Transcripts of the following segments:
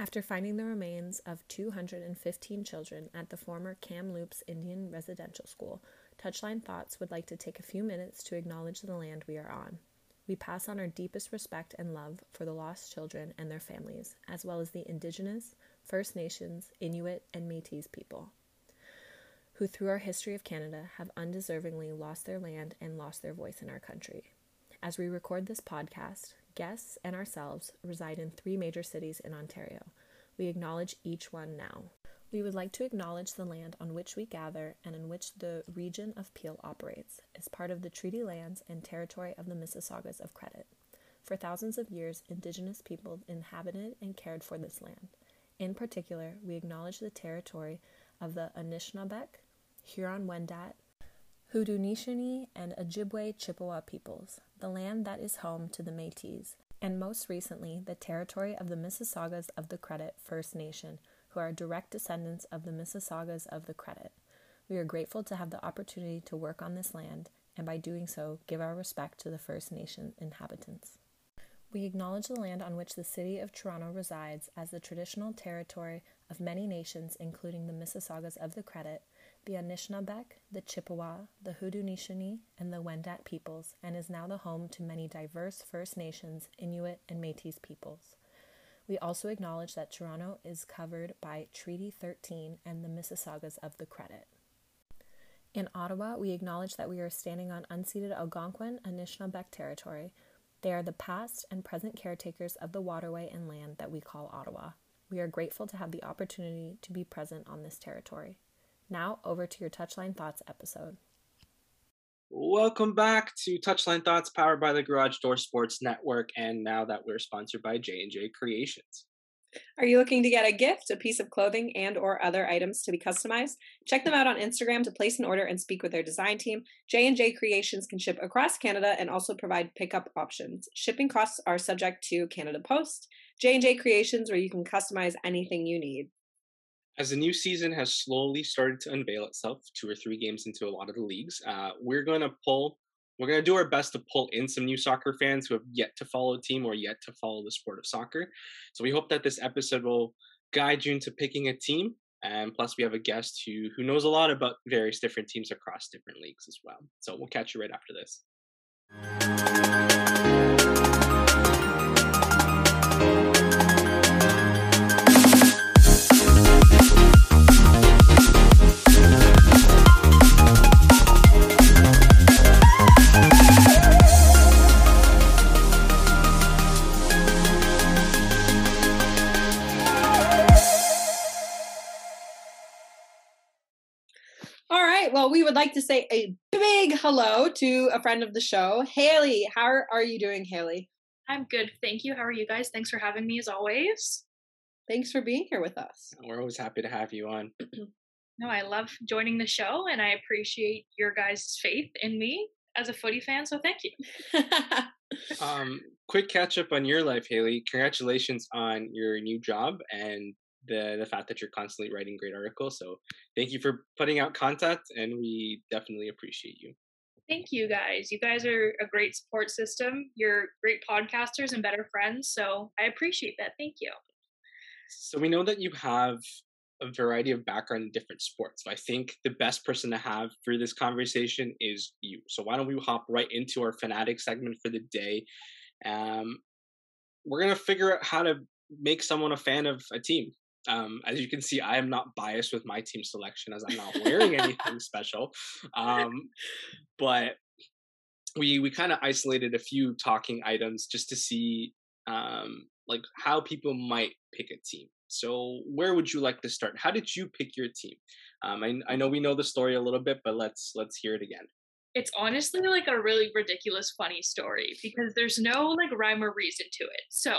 After finding the remains of 215 children at the former Kamloops Indian Residential School, Touchline Thoughts would like to take a few minutes to acknowledge the land we are on. We pass on our deepest respect and love for the lost children and their families, as well as the Indigenous, First Nations, Inuit, and Metis people, who through our history of Canada have undeservingly lost their land and lost their voice in our country. As we record this podcast, guests and ourselves reside in three major cities in Ontario. We acknowledge each one now. We would like to acknowledge the land on which we gather and in which the region of Peel operates as part of the treaty lands and territory of the Mississaugas of Credit. For thousands of years, Indigenous people inhabited and cared for this land. In particular, we acknowledge the territory of the Anishinaabeg, Huron Wendat, Haudenosaunee, and Ojibwe Chippewa peoples, the land that is home to the Metis, and most recently, the territory of the Mississaugas of the Credit First Nation, who are direct descendants of the Mississaugas of the Credit. We are grateful to have the opportunity to work on this land, and by doing so, give our respect to the First Nation inhabitants. We acknowledge the land on which the City of Toronto resides as the traditional territory of many nations, including the Mississaugas of the Credit, the Anishinaabeg, the Chippewa, the Haudenosaunee, and the Wendat peoples, and is now the home to many diverse First Nations, Inuit, and Métis peoples. We also acknowledge that Toronto is covered by Treaty 13 and the Mississaugas of the Credit. In Ottawa, we acknowledge that we are standing on unceded Algonquin Anishinaabeg territory. They are the past and present caretakers of the waterway and land that we call Ottawa. We are grateful to have the opportunity to be present on this territory. Now, over to your Touchline Thoughts episode. Welcome back to Touchline Thoughts, powered by the Garage Door Sports Network, and now that we're sponsored by J and J Creations. Are you looking to get a gift, a piece of clothing, and or other items to be customized? Check them out on Instagram to place an order and speak with their design team. J&J Creations can ship across Canada and also provide pickup options. Shipping costs are subject to Canada Post. J&J Creations where you can customize anything you need. As the new season has slowly started to unveil itself, two or three games into a lot of the leagues, uh, we're going to pull we're going to do our best to pull in some new soccer fans who have yet to follow a team or yet to follow the sport of soccer. So we hope that this episode will guide you into picking a team. And plus, we have a guest who who knows a lot about various different teams across different leagues as well. So we'll catch you right after this. All right. Well, we would like to say a big hello to a friend of the show, Haley. How are you doing, Haley? I'm good. Thank you. How are you guys? Thanks for having me as always. Thanks for being here with us. We're always happy to have you on. no, I love joining the show and I appreciate your guys' faith in me as a footy fan. So thank you. um, quick catch up on your life, Haley. Congratulations on your new job and the the fact that you're constantly writing great articles. So thank you for putting out content, and we definitely appreciate you. Thank you guys. You guys are a great support system. You're great podcasters and better friends. So I appreciate that. Thank you. So we know that you have a variety of background in different sports. So I think the best person to have for this conversation is you. So why don't we hop right into our fanatic segment for the day? Um, we're gonna figure out how to make someone a fan of a team. Um, as you can see, I am not biased with my team selection as I'm not wearing anything special. Um, but we we kind of isolated a few talking items just to see um, like how people might pick a team. So where would you like to start? How did you pick your team? Um, I, I know we know the story a little bit, but let's let's hear it again. It's honestly like a really ridiculous, funny story because there's no like rhyme or reason to it. So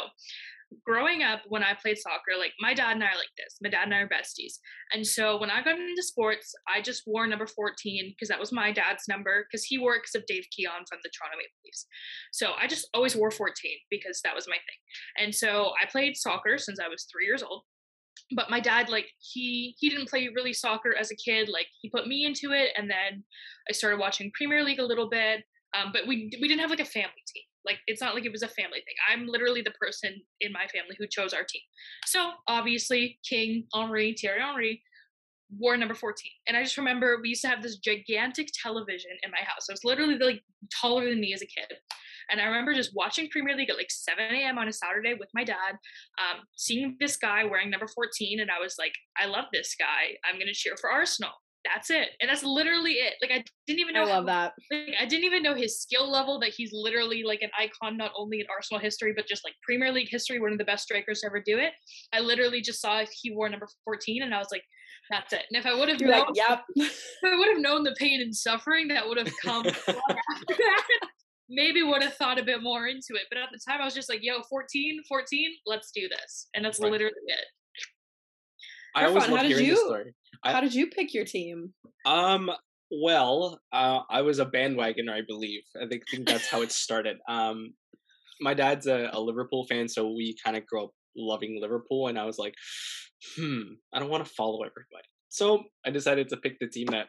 growing up when I played soccer, like my dad and I are like this. My dad and I are besties. And so when I got into sports, I just wore number 14 because that was my dad's number because he wore because of Dave Keon from the Toronto Maple Leafs. So I just always wore 14 because that was my thing. And so I played soccer since I was three years old. But my dad, like he he didn't play really soccer as a kid. Like he put me into it, and then I started watching Premier League a little bit. Um, but we we didn't have like a family team. Like it's not like it was a family thing. I'm literally the person in my family who chose our team. So obviously, King Henry, Thierry Henry, wore number 14. And I just remember we used to have this gigantic television in my house. It was literally like taller than me as a kid. And I remember just watching Premier League at like 7 a.m. on a Saturday with my dad, um, seeing this guy wearing number 14. And I was like, I love this guy. I'm going to cheer for Arsenal. That's it. And that's literally it. Like, I didn't even know. I love how, that. Like, I didn't even know his skill level, that he's literally like an icon, not only in Arsenal history, but just like Premier League history, one of the best strikers to ever do it. I literally just saw he wore number 14 and I was like, that's it. And if I would have You're known, like, yep. if I would have known the pain and suffering that would have come after that, maybe would have thought a bit more into it. But at the time, I was just like, yo, 14, 14, let's do this. And that's Right. literally it. I always Irfan, love how did hearing you- the story. I- How did you pick your team? Um. Well, uh, I was a bandwagoner, I believe. I think, think that's how it started. Um, my dad's a, a Liverpool fan, so we kind of grew up loving Liverpool, and I was like, hmm, I don't want to follow everybody. So I decided to pick the team that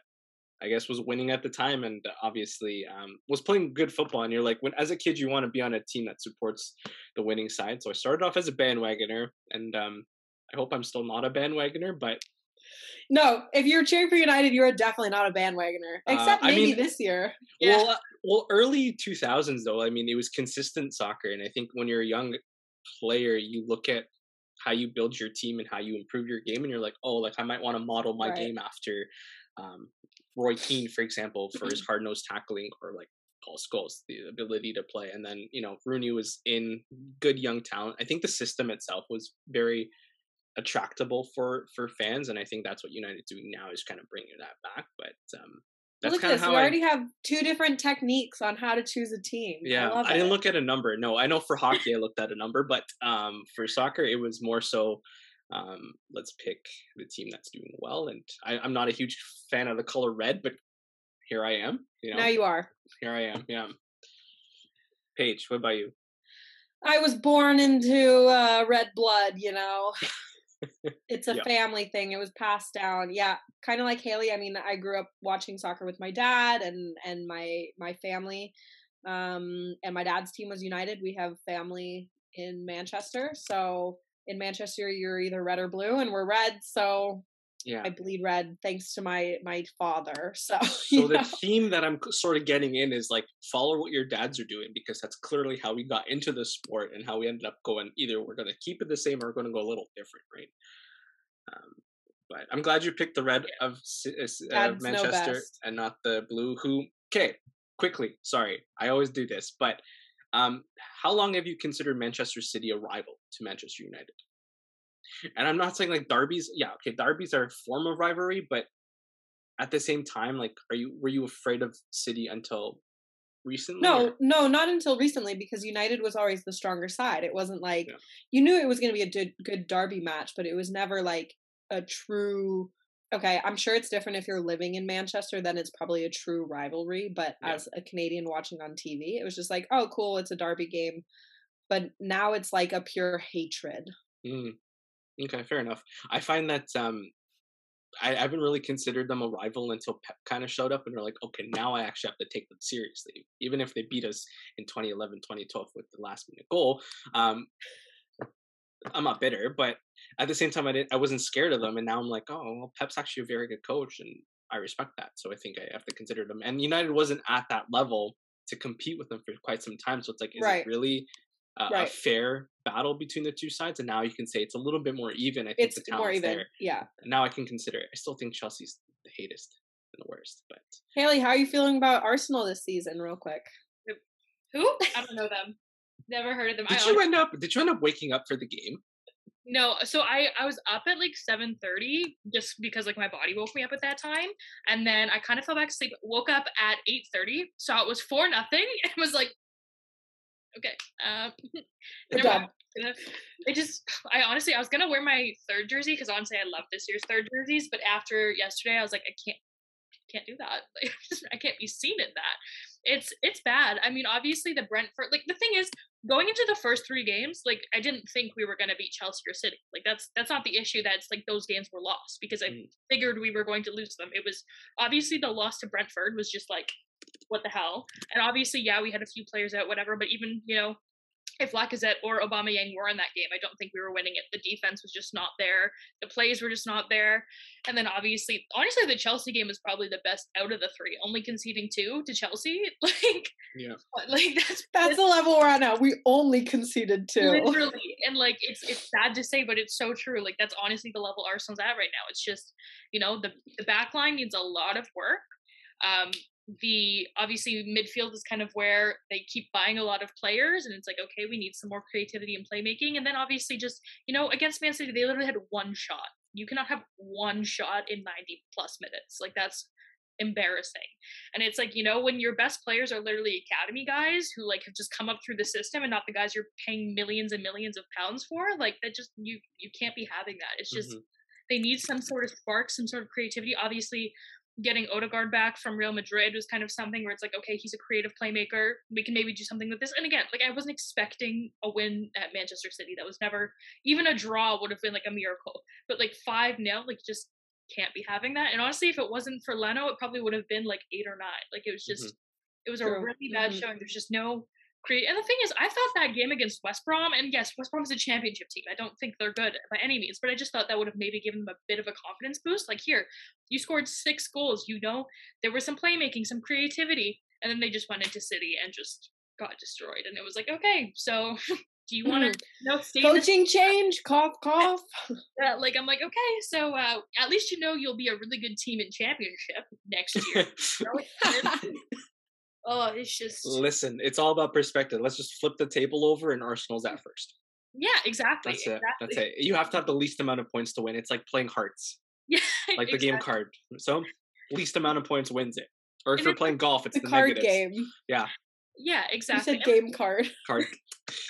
I guess was winning at the time, and obviously um, was playing good football. And you're like, when as a kid, you want to be on a team that supports the winning side. So I started off as a bandwagoner, and um, I hope I'm still not a bandwagoner, but No, if you're cheering for United, you are definitely not a bandwagoner. Uh, Except I maybe mean- this year. Yeah. Well, uh, well, early two thousands though. I mean, it was consistent soccer, and I think when you're a young player, you look at how you build your team and how you improve your game, and you're like, oh, like I might want to model my Right. game after um, Roy Keane, for example, for his hard nosed tackling, or like Paul Scholes, the ability to play. And then you know, Rooney was in good young talent. I think the system itself was very attractable for for fans, and I think that's what United's doing now is kind of bringing that back. But um, that's Look at this. We I already have two different techniques on how to choose a team. yeah, I, I, didn't look at a number. No, I know for hockey I looked at a number, but um, for soccer it was more so. Um, let's pick the team that's doing well, and I, I'm not a huge fan of the color red, but here I am. You know, Now you are. here I am. Yeah. Paige, what about you? I was born into uh, red blood, you know. it's a Yeah. family thing. It was passed down. Yeah, kind of like Haley. I mean, I grew up watching soccer with my dad and and my my family. Um, and my dad's team was United. We have family in Manchester, so in Manchester you're either red or blue, and we're red. So Yeah. I bleed red thanks to my my father. So, So the know. theme that I'm sort of getting in is like follow what your dads are doing because that's clearly how we got into the sport and how we ended up going. Either we're going to keep it the same or we're going to go a little different, right? Um, but I'm glad you picked the red of uh, S- Dads know Manchester best. and not the blue. Who? Okay, quickly. Sorry, I always do this, but um, how long have you considered Manchester City a rival to Manchester United? And I'm not saying like derbies. Yeah, okay, derbies are a form of rivalry, but at the same time, like, are you were you afraid of City until recently? No, or- no, not until recently because United was always the stronger side. It wasn't like Yeah. you knew it was going to be a good, good derby match, but it was never like a true. Okay, I'm sure it's different if you're living in Manchester, then it's probably a true rivalry. But Yeah. as a Canadian watching on TV, it was just like, oh, cool, it's a derby game. But now it's like a pure hatred. Mm. Okay, fair enough. I find that um, I, haven't really considered them a rival until Pep kind of showed up, and they're like, okay, now I actually have to take them seriously, even if they beat us in 2011, 2012 with the last minute goal. Um, I'm not bitter, but at the same time, I didn't, I wasn't scared of them, and now I'm like, oh, well, Pep's actually a very good coach, and I respect that. So I think I have to consider them. And United wasn't at that level to compete with them for quite some time, so it's like, is Right. it really? A, a fair battle between the two sides, and now you can say it's a little bit more even. I think It's the more even. there. Yeah. And now I can consider it. I still think Chelsea's the hatest and the worst, but Haley, how are you feeling about Arsenal this season, real quick? Who? I don't know them. Never heard of them. I did you honestly- end up? Did you end up waking up for the game? No, so I I was up at like seven thirty just because like my body woke me up at that time, and then I kind of fell back to sleep. Woke up at eight thirty, saw it was four nothing, and was like, okay, um, Good job. Gonna- It just, I honestly, I was gonna wear my third jersey because honestly, I love this year's third jerseys, but after yesterday, I was like, I can't, can't do that. Like, I can't be seen in that. It's it's bad. I mean, obviously the Brentford. Like the thing is, going into the first three games, like I didn't think we were gonna beat Chelsea or City. Like that's that's not the issue. That's like those games were lost because I Mm. figured we were going to lose them. It was obviously the loss to Brentford was just like what the hell? And obviously, yeah, we had a few players out, whatever. But even you know, if Lacazette or Aubameyang were in that game, I don't think we were winning it. The defense was just not there. The plays were just not there. And then obviously, honestly, the Chelsea game was probably the best out of the three, only conceding two to Chelsea. Like, yeah, like that's that's the level we're on now. We only conceded two, literally, and like it's it's sad to say, but it's so true. Like that's honestly the level Arsenal's at right now. It's just you know the the back line needs a lot of work. Um, the obviously midfield is kind of where they keep buying a lot of players and it's like okay we need some more creativity and playmaking and then obviously just you know against man city they literally had one shot. You cannot have one shot in 90 plus minutes. Like that's embarrassing. And it's like you know when your best players are literally academy guys who like have just come up through the system and not the guys you're paying millions and millions of pounds for like that just you you can't be having that. It's just mm-hmm. they need some sort of spark some sort of creativity. Obviously getting Odegaard back from Real Madrid was kind of something where it's like, okay, he's a creative playmaker. We can maybe do something with this. And again, like I wasn't expecting a win at Manchester City. That was never even a draw would have been like a miracle. But like five nil, like just can't be having that. And honestly, if it wasn't for Leno, it probably would have been like eight or nine. Like it was just mm-hmm. it was a really bad mm-hmm. showing. There's just no create. And the thing is, I thought that game against West Brom, and yes, West Brom is a championship team. I don't think they're good by any means, but I just thought that would have maybe given them a bit of a confidence boost. Like here, you scored six goals. You know, there was some playmaking, some creativity, and then they just went into City and just got destroyed. And it was like, okay, so. Do you want to no coaching change? Cough, cough. Yeah, like I'm like okay, so uh, at least you know you'll be a really good team in championship next year. Oh, it's just listen. It's all about perspective. Let's just flip the table over, and Arsenal's at first. Yeah, exactly. That's it. That's it. You have to have the least amount of points to win. It's like playing hearts. Yeah, like the exactly. game card. So least amount of points wins it. Or if and you're playing golf, it's the, the card negatives. game. Yeah. Yeah, exactly. You said game card. Card.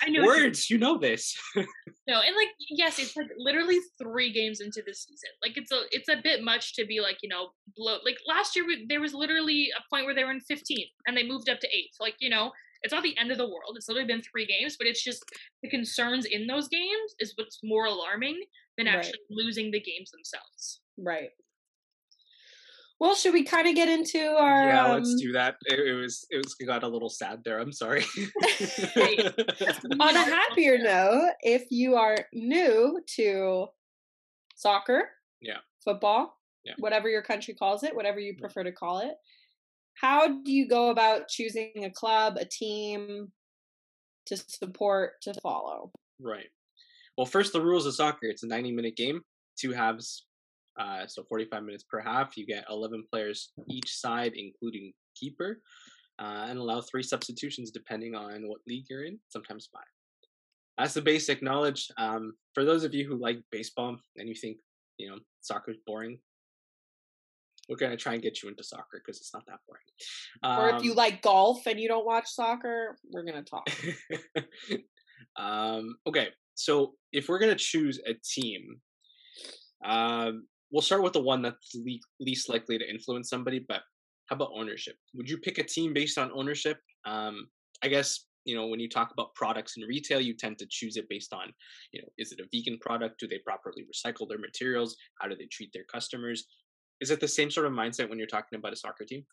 I know words. You know this. no, and like yes, it's like literally three games into the season. Like it's a it's a bit much to be like you know blow. Like last year, we, there was literally a point where they were in 15th and they moved up to eighth. Like you know, it's not the end of the world. It's literally been three games, but it's just the concerns in those games is what's more alarming than actually right. losing the games themselves. Right. Well, should we kind of get into our? Yeah, um... let's do that. It, it, was it was it got a little sad there. I'm sorry. On a happier note, if you are new to soccer, yeah, football, yeah. whatever your country calls it, whatever you prefer to call it, how do you go about choosing a club, a team to support to follow? Right. Well, first the rules of soccer. It's a 90 minute game, two halves, uh, so 45 minutes per half. You get 11 players each side, including keeper, uh, and allow three substitutions depending on what league you're in, sometimes five. That's the basic knowledge. Um, for those of you who like baseball and you think, you know, soccer's boring, we're going to try and get you into soccer because it's not that boring. Um, or if you um like golf and you don't watch soccer, we're going to talk. um, okay, so if we're going to choose a team, um, we'll start with the one that's le- least likely to influence somebody. But how about ownership? Would you pick a team based on ownership? Um, I guess you know when you talk about products in retail, you tend to choose it based on you know is it a vegan product? Do they properly recycle their materials? How do they treat their customers? Is it the same sort of mindset when you're talking about a soccer team?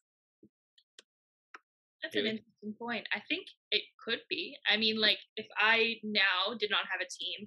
That's really? an interesting point. I think it could be. I mean, like if I now did not have a team,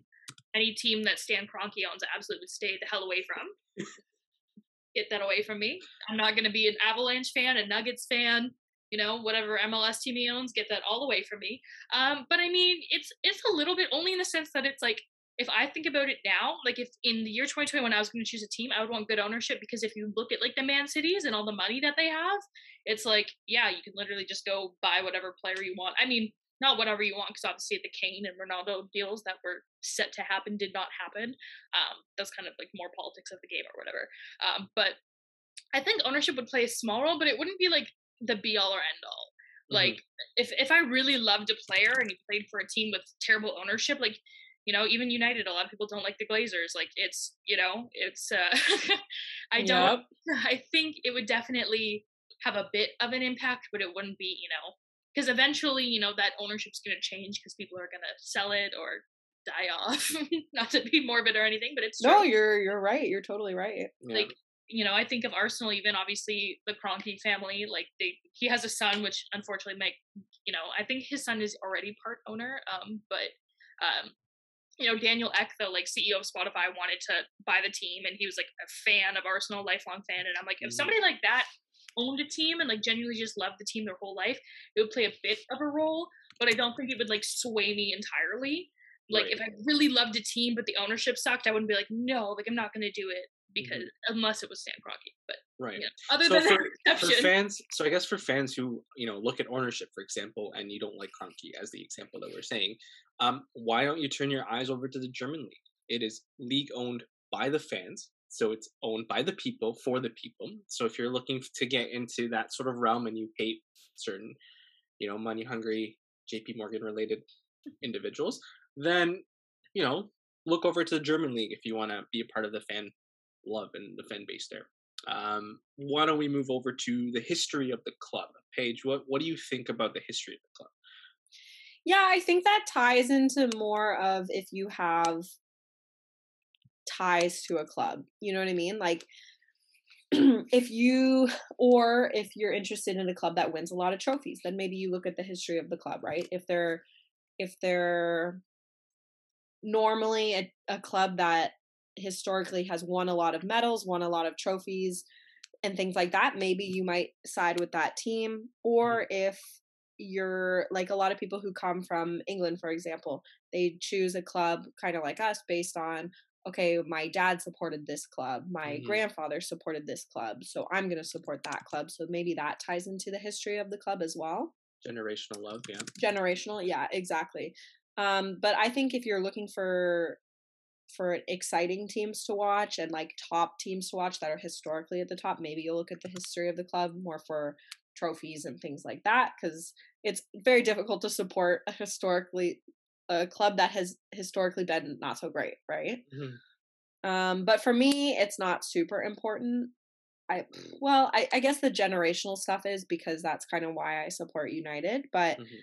any team that Stan Kroenke owns, I absolutely would stay the hell away from. Get that away from me. I'm not going to be an Avalanche fan, a Nuggets fan, you know, whatever MLS team he owns. Get that all away from me. Um, but I mean, it's it's a little bit only in the sense that it's like if I think about it now, like if in the year 2021 I was going to choose a team, I would want good ownership because if you look at like the Man Cities and all the money that they have, it's like yeah, you can literally just go buy whatever player you want. I mean, not whatever you want, because obviously the Kane and Ronaldo deals that were set to happen did not happen. Um, that's kind of like more politics of the game or whatever. Um, but I think ownership would play a small role, but it wouldn't be like the be all or end all. Mm-hmm. Like if if I really loved a player and he played for a team with terrible ownership, like you know, even United, a lot of people don't like the Glazers. Like it's, you know, it's. uh I don't. Yep. I think it would definitely have a bit of an impact, but it wouldn't be, you know, because eventually you know that ownership's going to change because people are going to sell it or die off not to be morbid or anything but it's true. no you're you're right you're totally right like you know, I think of Arsenal, even obviously the Kroenke family, like they, he has a son, which unfortunately, make, you know, I think his son is already part owner. Um, but, um, you know, Daniel Ek, the like CEO of Spotify, wanted to buy the team, and he was like a fan of Arsenal, lifelong fan. And I'm like, if Mhm. somebody like that owned a team and like genuinely just loved the team their whole life, it would play a bit of a role. But I don't think it would like sway me entirely. Like Right. if I really loved a team, but the ownership sucked, I wouldn't be like, no, like I'm not going to do it because unless it was Stan Kroenke. But Right. yeah, other So than that for, for exception, fans, so I guess for fans who you know look at ownership, for example, and you don't like Kroenke as the example that we're saying, um, why don't you turn your eyes over to the German league? It is league owned by the fans, so it's owned by the people for the people. So if you're looking to get into that sort of realm and you hate certain, you know, money hungry JP Morgan related individuals, then you know look over to the German league if you want to be a part of the fan love and the fan base there. Um, why don't we move over to the history of the club? Paige, what what do you think about the history of the club? Yeah, I think that ties into more of if you have ties to a club. You know what I mean? Like if you or if you're interested in a club that wins a lot of trophies, then maybe you look at the history of the club, right? If they're if they're normally a, a club that historically has won a lot of medals, won a lot of trophies and things like that, maybe you might side with that team. Mm-hmm. Or if you're like a lot of people who come from England, for example, they choose a club kind of like us based on okay, my dad supported this club, my Mhm. grandfather supported this club, so I'm going to support that club. So maybe that ties into the history of the club as well. Generational love, yeah. Generational, yeah, exactly. Um, but I think if you're looking for for exciting teams to watch and like top teams to watch that are historically at the top, maybe you'll look at the history of the club more for trophies and things like that because it's very difficult to support a historically a club that has historically been not so great, right? Mhm. Um, but for me, it's not super important. I well, I, I guess the generational stuff is because that's kind of why I support United. But Mhm.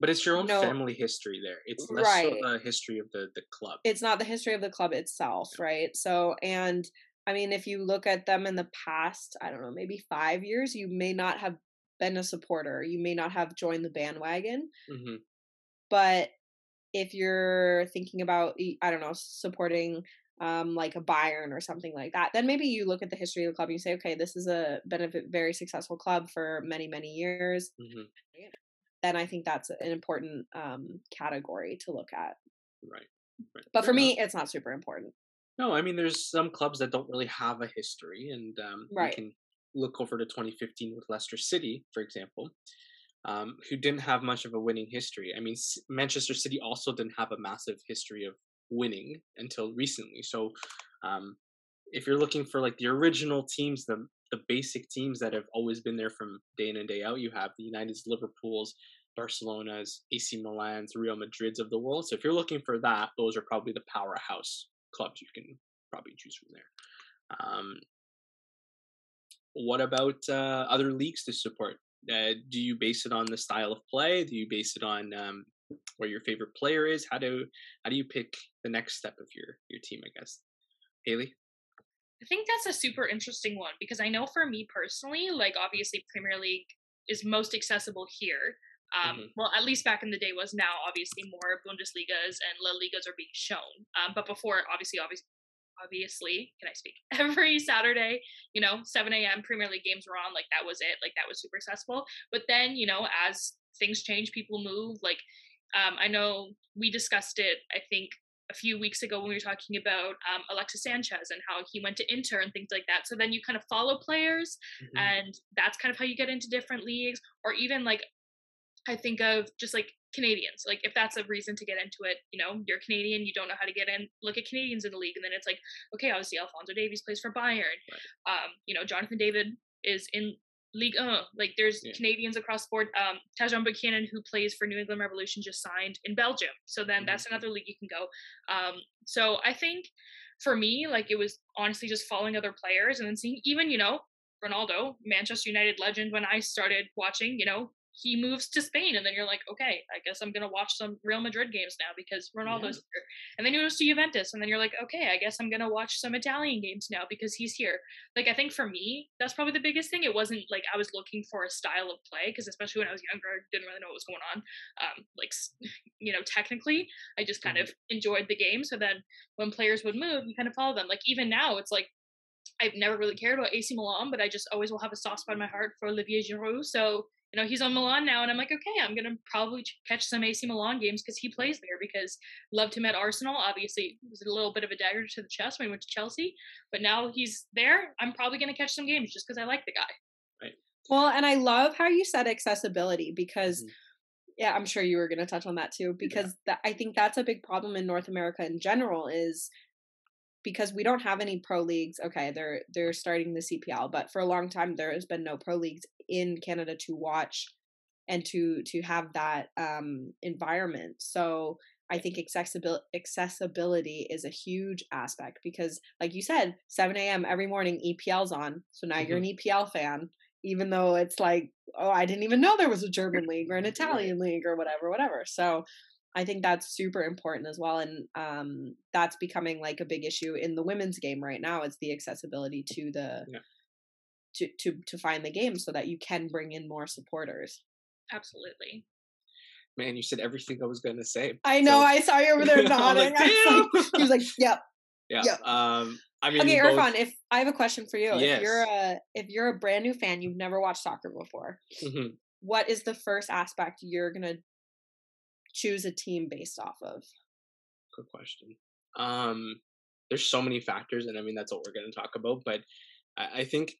But it's your own No. family history there. It's less Right. so the history of the the club. it's not the history of the club itself, right? So, and I mean, if you look at them in the past, I don't know, maybe five years, you may not have been a supporter, you may not have joined the bandwagon, hmm but if you're thinking about, I don't know, supporting um, like a Bayern or something like that, then maybe you look at the history of the club and you say, okay, this is a been a v- very successful club for many, many years. hmm Then I think that's an important um, category to look at. Right. right. But Fair for enough. me, it's not super important. No, I mean, there's some clubs that don't really have a history, and um, Right. you can look over to 2015 with Leicester City, for example, um, who didn't have much of a winning history. I mean, Manchester City also didn't have a massive history of winning until recently. So, um, if you're looking for like the original teams, the the basic teams that have always been there from day in and day out, you have the United's, Liverpool's, Barcelona's, AC Milan's, Real Madrid's of the world. So if you're looking for that, those are probably the powerhouse clubs you can probably choose from there. Um, what about uh, other leagues to support? Uh, do you base it on the style of play? Do you base it on um, where your favorite player is? How do how do you pick the next step of your your team? I guess, Haley. I think that's a super interesting one because I know for me personally, like obviously Premier League is most accessible here. Um, Mhm. Well, at least back in the day was now obviously more Bundesligas and La Ligas are being shown. Um, but before, obviously, obviously, obviously, can I speak? Every Saturday, you know, 7 a.m. Premier League games were on. Like that was it. Like that was super successful But then, you know, as things change, people move. Like um, I know we discussed it. I think a few weeks ago when we were talking about um, Alexis Sanchez and how he went to Inter and things like that. So then you kind of follow players, Mhm. and that's kind of how you get into different leagues, or even like I think of just like Canadians. Like if that's a reason to get into it, you know, you're Canadian, you don't know how to get in. Look at Canadians in the league, and then it's like, okay, obviously Alfonso Davies plays for Bayern. Um, you know, Jonathan David is in League 1. Like there's Yeah. Canadians across the board. Um, Tajon Buchanan, who plays for New England Revolution, just signed in Belgium. So then that's another league you can go. Um, so I think for me, like it was honestly just following other players and then seeing even, you know, Ronaldo, Manchester United legend, when I started watching, you know, he moves to Spain, and then you're like, okay, I guess I'm gonna watch some Real Madrid games now because Ronaldo's yeah. here. And then he goes to Juventus, and then you're like, okay, I guess I'm gonna watch some Italian games now because he's here. Like I think for me, that's probably the biggest thing. It wasn't like I was looking for a style of play because especially when I was younger, I didn't really know what was going on. Um, like you know, technically, I just kind mm-hmm. of enjoyed the game. So then when players would move, you kind of follow them. Like even now, it's like I've never really cared about AC Milan, but I just always will have a soft spot in my heart for Olivier Giroud. So you know, he's on Milan now, and I'm like, okay, I'm gonna probably catch some AC Milan games because he plays there. Because loved him at Arsenal. Obviously, it was a little bit of a dagger to the chest when he went to Chelsea, but now he's there. I'm probably gonna catch some games just because I like the guy. Right. Well, and I love how you said accessibility because. Mm-hmm. Yeah, I'm sure you were going to touch on that too because yeah. I think that's a big problem in North America in general is because we don't have any pro leagues. Okay, they're they're starting the CPL, but for a long time there has been no pro leagues in Canada to watch and to to have that um environment. So I think accessibility accessibility is a huge aspect because, like you said, 7 a.m. every morning EPL's on. So now mm-hmm. you're an EPL fan, even though it's like, oh, I didn't even know there was a German league or an Italian league or whatever, whatever. So I think that's super important as well. And um, that's becoming like a big issue in the women's game right now. It's the accessibility to the yeah. to to to find the game so that you can bring in more supporters. Absolutely. Man, you said everything I was gonna say. I know. So. I saw you over there nodding. like, like, he was like, "Yep." Yeah. Yep. Um. I mean, okay, both... Irfan. If I have a question for you, yes. if you're a if you're a brand new fan, you've never watched soccer before. Mm-hmm. What is the first aspect you're gonna choose a team based off of? Good question. Um, there's so many factors, and I mean that's what we're going to talk about. But I, I think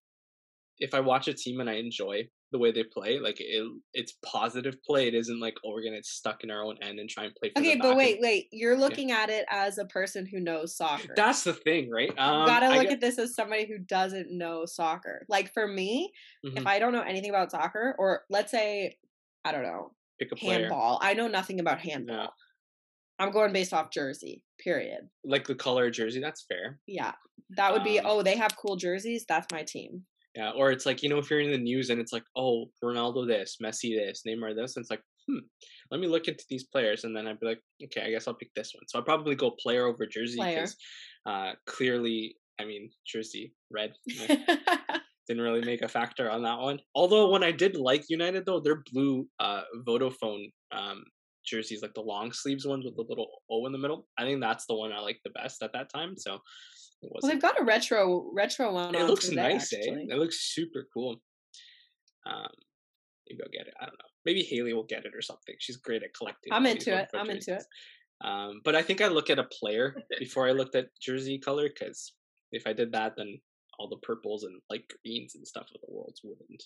if I watch a team and I enjoy the way they play, like it, it's positive play. It isn't like oh we're gonna get stuck in our own end and try and play. okay, but wait, wait. You're looking yeah. at it as a person who knows soccer. That's the thing, right? Um, you gotta look get... at this as somebody who doesn't know soccer. Like for me, mm-hmm. if I don't know anything about soccer, or let's say I don't know, pick a player. Handball. I know nothing about handball. I'm going based off jersey. Period. Like the color jersey. That's fair. Yeah, that would be. Um, oh, they have cool jerseys. That's my team. Yeah, or it's like you know if you're in the news and it's like, oh, Ronaldo this, Messi this, Neymar this, and it's like, hmm, let me look into these players, and then I'd be like, okay, I guess I'll pick this one. So I'd probably go player over jersey because uh, clearly, I mean, jersey red. didn't really make a factor on that one. Although when I did like United though, their blue uh Vodafone um jerseys, like the long sleeves ones with the little O in the middle. I think that's the one I like the best at that time. So well, they've got a retro retro one. It looks nice, eh? It looks super cool. Um, maybe I'll get it. I don't know. Maybe Haley will get it or something. She's great at collecting. I'm into it. I'm into it. Um, but I think I look at a player before I looked at jersey color because if I did that, then all the purples and light greens and stuff of the worlds wouldn't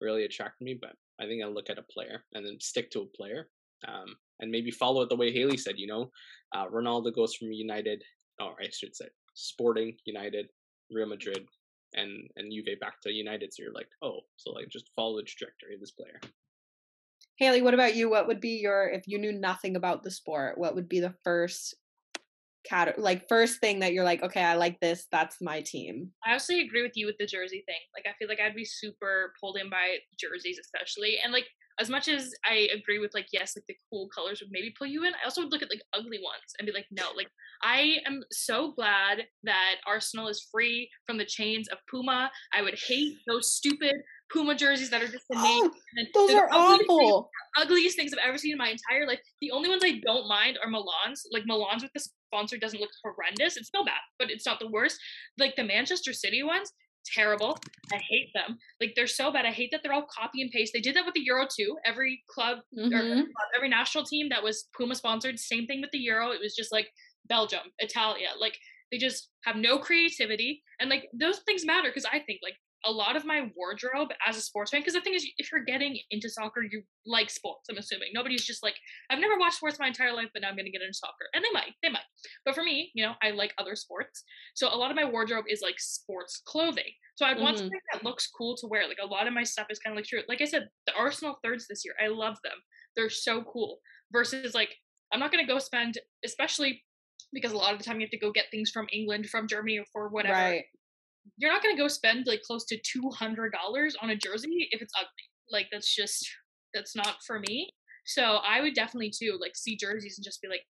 really attract me. But I think I'll look at a player and then stick to a player. Um, and maybe follow it the way Haley said, you know, uh, Ronaldo goes from United, or I should say, Sporting, United, Real Madrid, and and Juve back to United. So you're like, oh, so like just follow the trajectory of this player. Haley, what about you? What would be your if you knew nothing about the sport? What would be the first cat like first thing that you're like okay i like this that's my team. I also agree with you with the jersey thing like i feel like i'd be super pulled in by jerseys especially and like as much as i agree with like yes like the cool colors would maybe pull you in i also would look at like ugly ones and be like no like i am so glad that arsenal is free from the chains of puma i would hate those stupid Puma jerseys that are just the name. Oh, those are awful. Things, ugliest things I've ever seen in my entire life. The only ones I don't mind are Milan's. Like Milan's with the sponsor doesn't look horrendous. It's still bad, but it's not the worst. Like the Manchester City ones, terrible. I hate them. Like they're so bad. I hate that they're all copy and paste. They did that with the Euro too. Every club mm-hmm. or every national team that was Puma sponsored, same thing with the Euro. It was just like Belgium, Italia. Like they just have no creativity and like those things matter because I think like a lot of my wardrobe as a sports fan because the thing is if you're getting into soccer you like sports i'm assuming. Nobody's just like i've never watched sports my entire life but now i'm going to get into soccer. And they might they might. But for me you know i like other sports. So a lot of my wardrobe is like sports clothing. So i'd mm-hmm. want something that looks cool to wear. Like a lot of my stuff is kind of like true like i said the arsenal thirds this year i love them. They're so cool. Versus like i'm not going to go spend especially because a lot of the time you have to go get things from england from germany or for whatever. Right you're not going to go spend like close to $200 on a jersey if it's ugly. Like that's just that's not for me. So I would definitely too like see jerseys and just be like,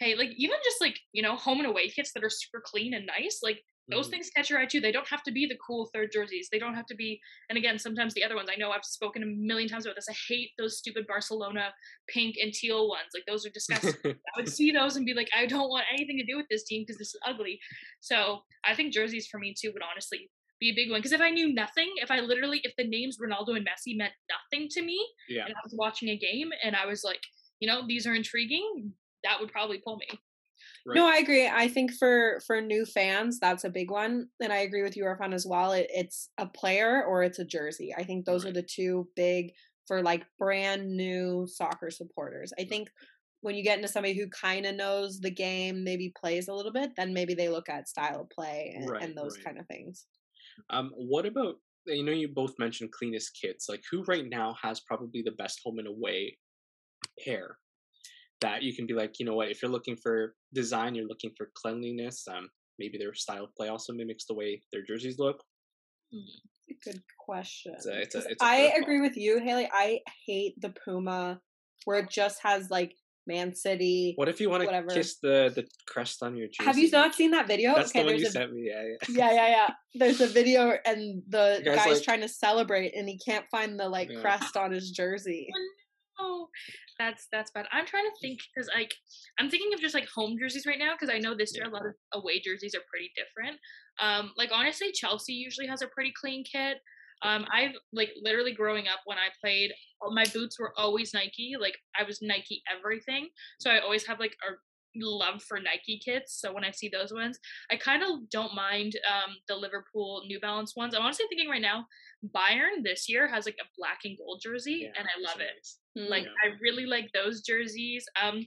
hey, like even just like you know home and away kits that are super clean and nice, like those Mhm. things catch your eye too. They don't have to be the cool third jerseys. They don't have to be. And again, sometimes the other ones. I know I've spoken a million times about this. I hate those stupid Barcelona pink and teal ones. Like those are disgusting. I would see those and be like, I don't want anything to do with this team because this is ugly. So I think jerseys for me too would honestly be a big one. Because if I knew nothing, if I literally, if the names Ronaldo and Messi meant nothing to me, yeah. and I was watching a game and I was like, you know, these are intriguing, that would probably pull me. Right. No, I agree. I think for for new fans, that's a big one, and I agree with you, Irfan, as well. It, it's a player or it's a jersey. I think those are the two big for like brand new soccer supporters. I think when you get into somebody who kind of knows the game, maybe plays a little bit, then maybe they look at style of play and, Right, and those right. kind of things. Um, what about you know you both mentioned cleanest kits. Like who right now has probably the best home and away pair that you can be like, you know what, if you're looking for design, you're looking for cleanliness. Um, maybe their style of play also mimics the way their jerseys look. Good question. It's a- it's a- it's a I agree with you, Haley. I hate the Puma where it just has like Man City. What if you want to kiss the the crest on your jersey? Have you not seen that video? That's the one you a sent me. Yeah, yeah. yeah, yeah, yeah. There's a video, and the The guy's guy's like- trying to celebrate, and he can't find the like Yeah. crest on his jersey. Oh, that's that's bad. I'm trying to think because like I'm thinking of just like home jerseys right now because I know this year a lot of away jerseys are pretty different. Um, like honestly, Chelsea usually has a pretty clean kit. Um, I've like literally growing up when I played, my boots were always Nike. Like I was Nike everything, so I always have like a love for Nike kits. So when I see those ones, I kind of don't mind um the Liverpool New Balance ones. I'm honestly thinking right now, Bayern this year has like a black and gold jersey, Yeah, and I love it. Like. I really like those jerseys. Um,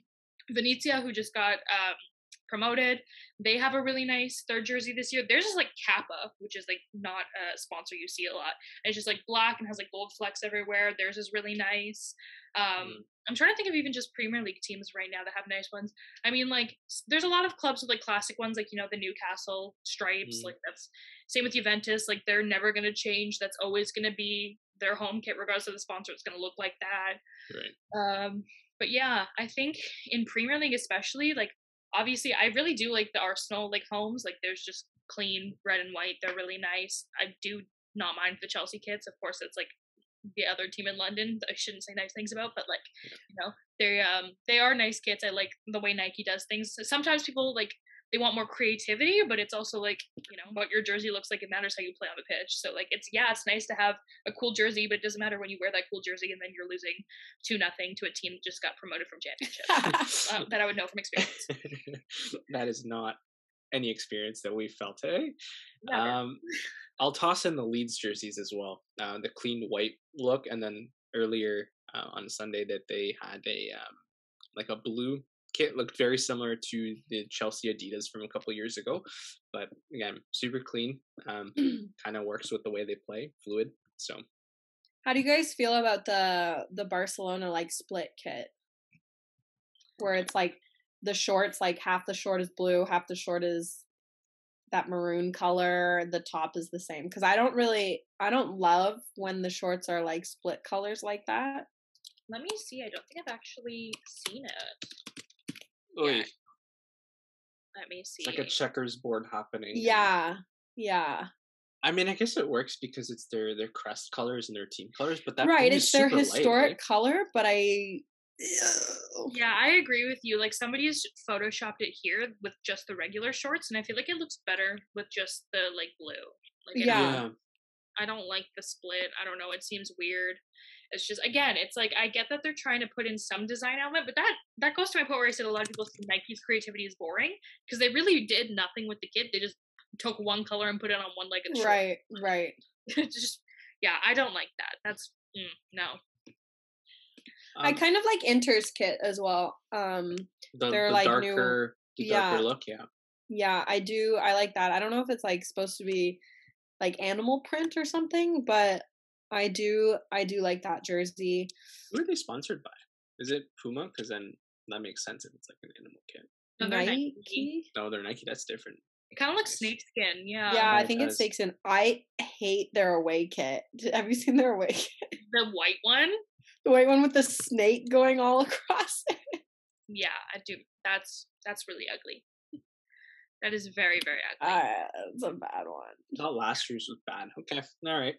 Venezia, who just got um promoted, they have a really nice third jersey this year. Theirs is like Kappa, which is like not a sponsor you see a lot. It's just like black and has like gold flecks everywhere. Theirs is really nice. Um, Mm. I'm trying to think of even just Premier League teams right now that have nice ones. I mean, like there's a lot of clubs with like classic ones, like you know the Newcastle stripes. Mm. Like that's same with Juventus. Like they're never gonna change. That's always gonna be their home kit, regardless of the sponsor. It's gonna look like that. Right. Um, but yeah, I think in Premier League especially, like obviously I really do like the Arsenal like homes. Like there's just clean red and white. They're really nice. I do not mind the Chelsea kits. Of course, it's like the other team in London. I shouldn't say nice things about, but like you know, they um they are nice kids. I like the way Nike does things. Sometimes people like they want more creativity, but it's also like you know what your jersey looks like. It matters how you play on the pitch. So like it's yeah, it's nice to have a cool jersey, but it doesn't matter when you wear that cool jersey and then you're losing two nothing to a team that just got promoted from championship. uh, that I would know from experience. that is not any experience that we felt today. Never. Um, I'll toss in the Leeds jerseys as well. Uh, the clean white look, and then earlier uh, on Sunday that they had a um, like a blue kit looked very similar to the Chelsea Adidas from a couple years ago, but again, super clean. Um, kind of works with the way they play, fluid. So How do you guys feel about the the Barcelona like split kit, where it's like the shorts like half the short is blue, half the short is that maroon color, the top is the same. Because I don't really, I don't love when the shorts are like split colors like that. Let me see. I don't think I've actually seen it. Oy, Let me see. it's like a checkers board happening. Yeah, yeah, I mean, I guess it works because it's their their crest colors and their team colors, but that right. It's is their super light, historic right? color, but I. Yeah, I agree with you. Like somebody's photoshopped it here with just the regular shorts, and I feel like it looks better with just the like blue. Like Yeah. yeah. I don't like the split. I don't know. It seems weird. It's just again, it's like I get that they're trying to put in some design element, but that that goes to my point where I said a lot of people think Nike's creativity is boring because they really did nothing with the kit. They just took one color and put it on one leg of the short. Right, right. Just yeah, I don't like that. That's mm, no. I Um, kind of like Inter's kit as well. Um, the, they're the like new- darker, the darker yeah. look, yeah. Yeah, I do. I like that. I don't know if it's like supposed to be like animal print or something, but I do. I do like that jersey. Who are they sponsored by? Is it Puma? Because then that makes sense if it's like an animal kit. No, they're Nike. Nike. No, they're Nike. That's different. It kind of looks Nice. snakeskin. Yeah. Yeah, I think it does. stakes in. I hate their away kit. Have you seen their away kit? The white one. The white one with the snake going all across it. Yeah, I do. That's that's really ugly. That is very very ugly. Uh, it's a bad one. Not last year's was bad. Okay, all right.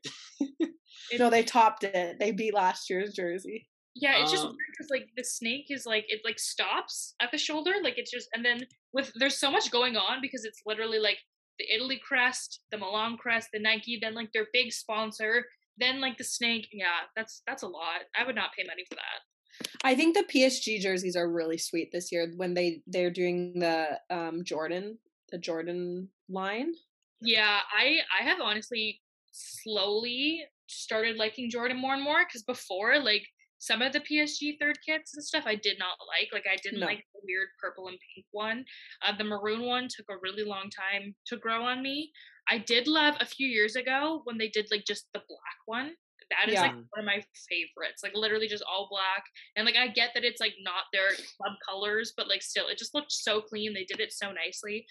no, they topped it. They beat last year's jersey. Yeah, it's just Um, because like the snake is like it like stops at the shoulder, like it's just and then with there's so much going on because it's literally like the Italy crest, the Milan crest, the Nike, then like their big sponsor, then like the snake. Yeah, that's that's a lot. I would not pay money for that. I think the PSG jerseys are really sweet this year when they they're doing the um Jordan the Jordan line. Yeah, I I have honestly slowly started liking Jordan more and more because before like some of the PSG third kits and stuff I did not like. Like I didn't No. like the weird purple and pink one. Uh, the maroon one took a really long time to grow on me. I did love a few years ago when they did like just the black one. That is like one of my favorites. Like literally just all black. And like I get that it's like not their club colors, but like still it just looked so clean. They did it so nicely.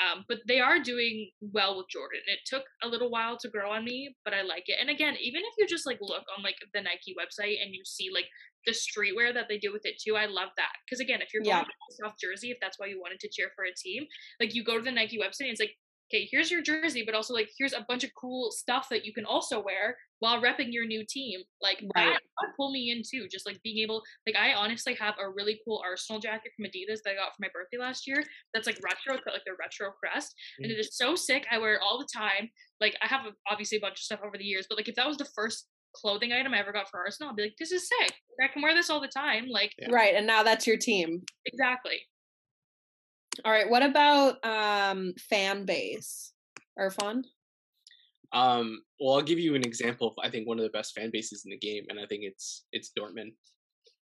Um, but they are doing well with Jordan. It took a little while to grow on me, but I like it. And again, even if you just like look on like the Nike website and you see like the streetwear that they do with it too, I love that. Because again, if you're going Yeah. to soft jersey, if that's why you wanted to cheer for a team, like you go to the Nike website and it's like, okay, here's your jersey, but also like here's a bunch of cool stuff that you can also wear while repping your new team. Like Right. that would pull me in too. Just like being able, like I honestly have a really cool Arsenal jacket from Adidas that I got for my birthday last year. That's like retro, it's like the retro crest, and it mm. is so sick. I wear it all the time. Like I have obviously a bunch of stuff over the years, but like if that was the first clothing item I ever got for Arsenal, I'd be like, this is sick. I can wear this all the time. Like Yeah. Right, and now that's your team. exactly. All right, what about um fan base? Irfan? Um, well, I'll give you an example of I think one of the best fan bases in the game, and I think it's it's Dortmund.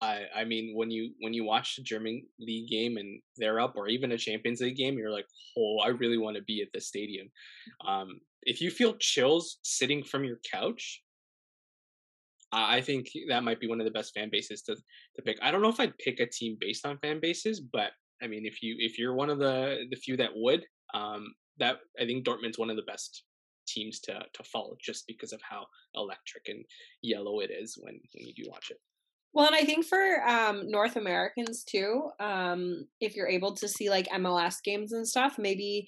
I I mean when you when you watch a German league game and they're up, or even a Champions League game, you're like, oh, I really want to be at this stadium. Um, if you feel chills sitting from your couch, I I think that might be one of the best fan bases to to pick. I don't know if I'd pick a team based on fan bases, but I mean, if you if you're one of the the few that would, um, that I think Dortmund's one of the best teams to to follow just because of how electric and yellow it is when when you do watch it. Well, and I think for um, North Americans too, um, if you're able to see like MLS games and stuff, maybe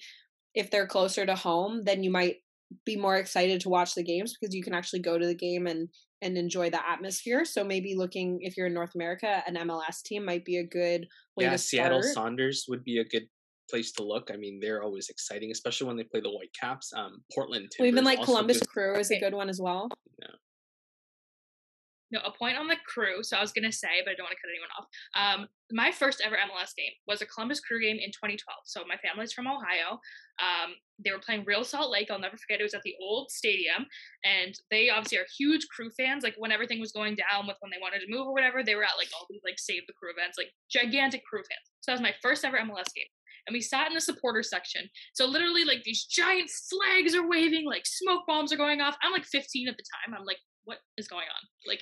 if they're closer to home, then you might be more excited to watch the games because you can actually go to the game and and enjoy the atmosphere. So maybe looking if you're in North America, an MLS team might be a good way yeah, to Seattle start. Sounders would be a good place to look. I mean, they're always exciting, especially when they play the Whitecaps. Um, Portland. Well, even Timbers like Columbus. Crew is a good one as well. No, a point on the crew. So I was gonna say, but I don't want to cut anyone off. Um, my first ever MLS game was a Columbus Crew game in 2012. So my family's from Ohio. Um, they were playing Real Salt Lake. I'll never forget. It was at the old stadium, and they obviously are huge Crew fans. Like when everything was going down with when they wanted to move or whatever, they were at like all these like Save the Crew events, like gigantic Crew fans. So that was my first ever MLS game. And we sat in the supporter section. So literally, like these giant flags are waving, like smoke bombs are going off. I'm like 15 at the time. I'm like, what is going on? Like,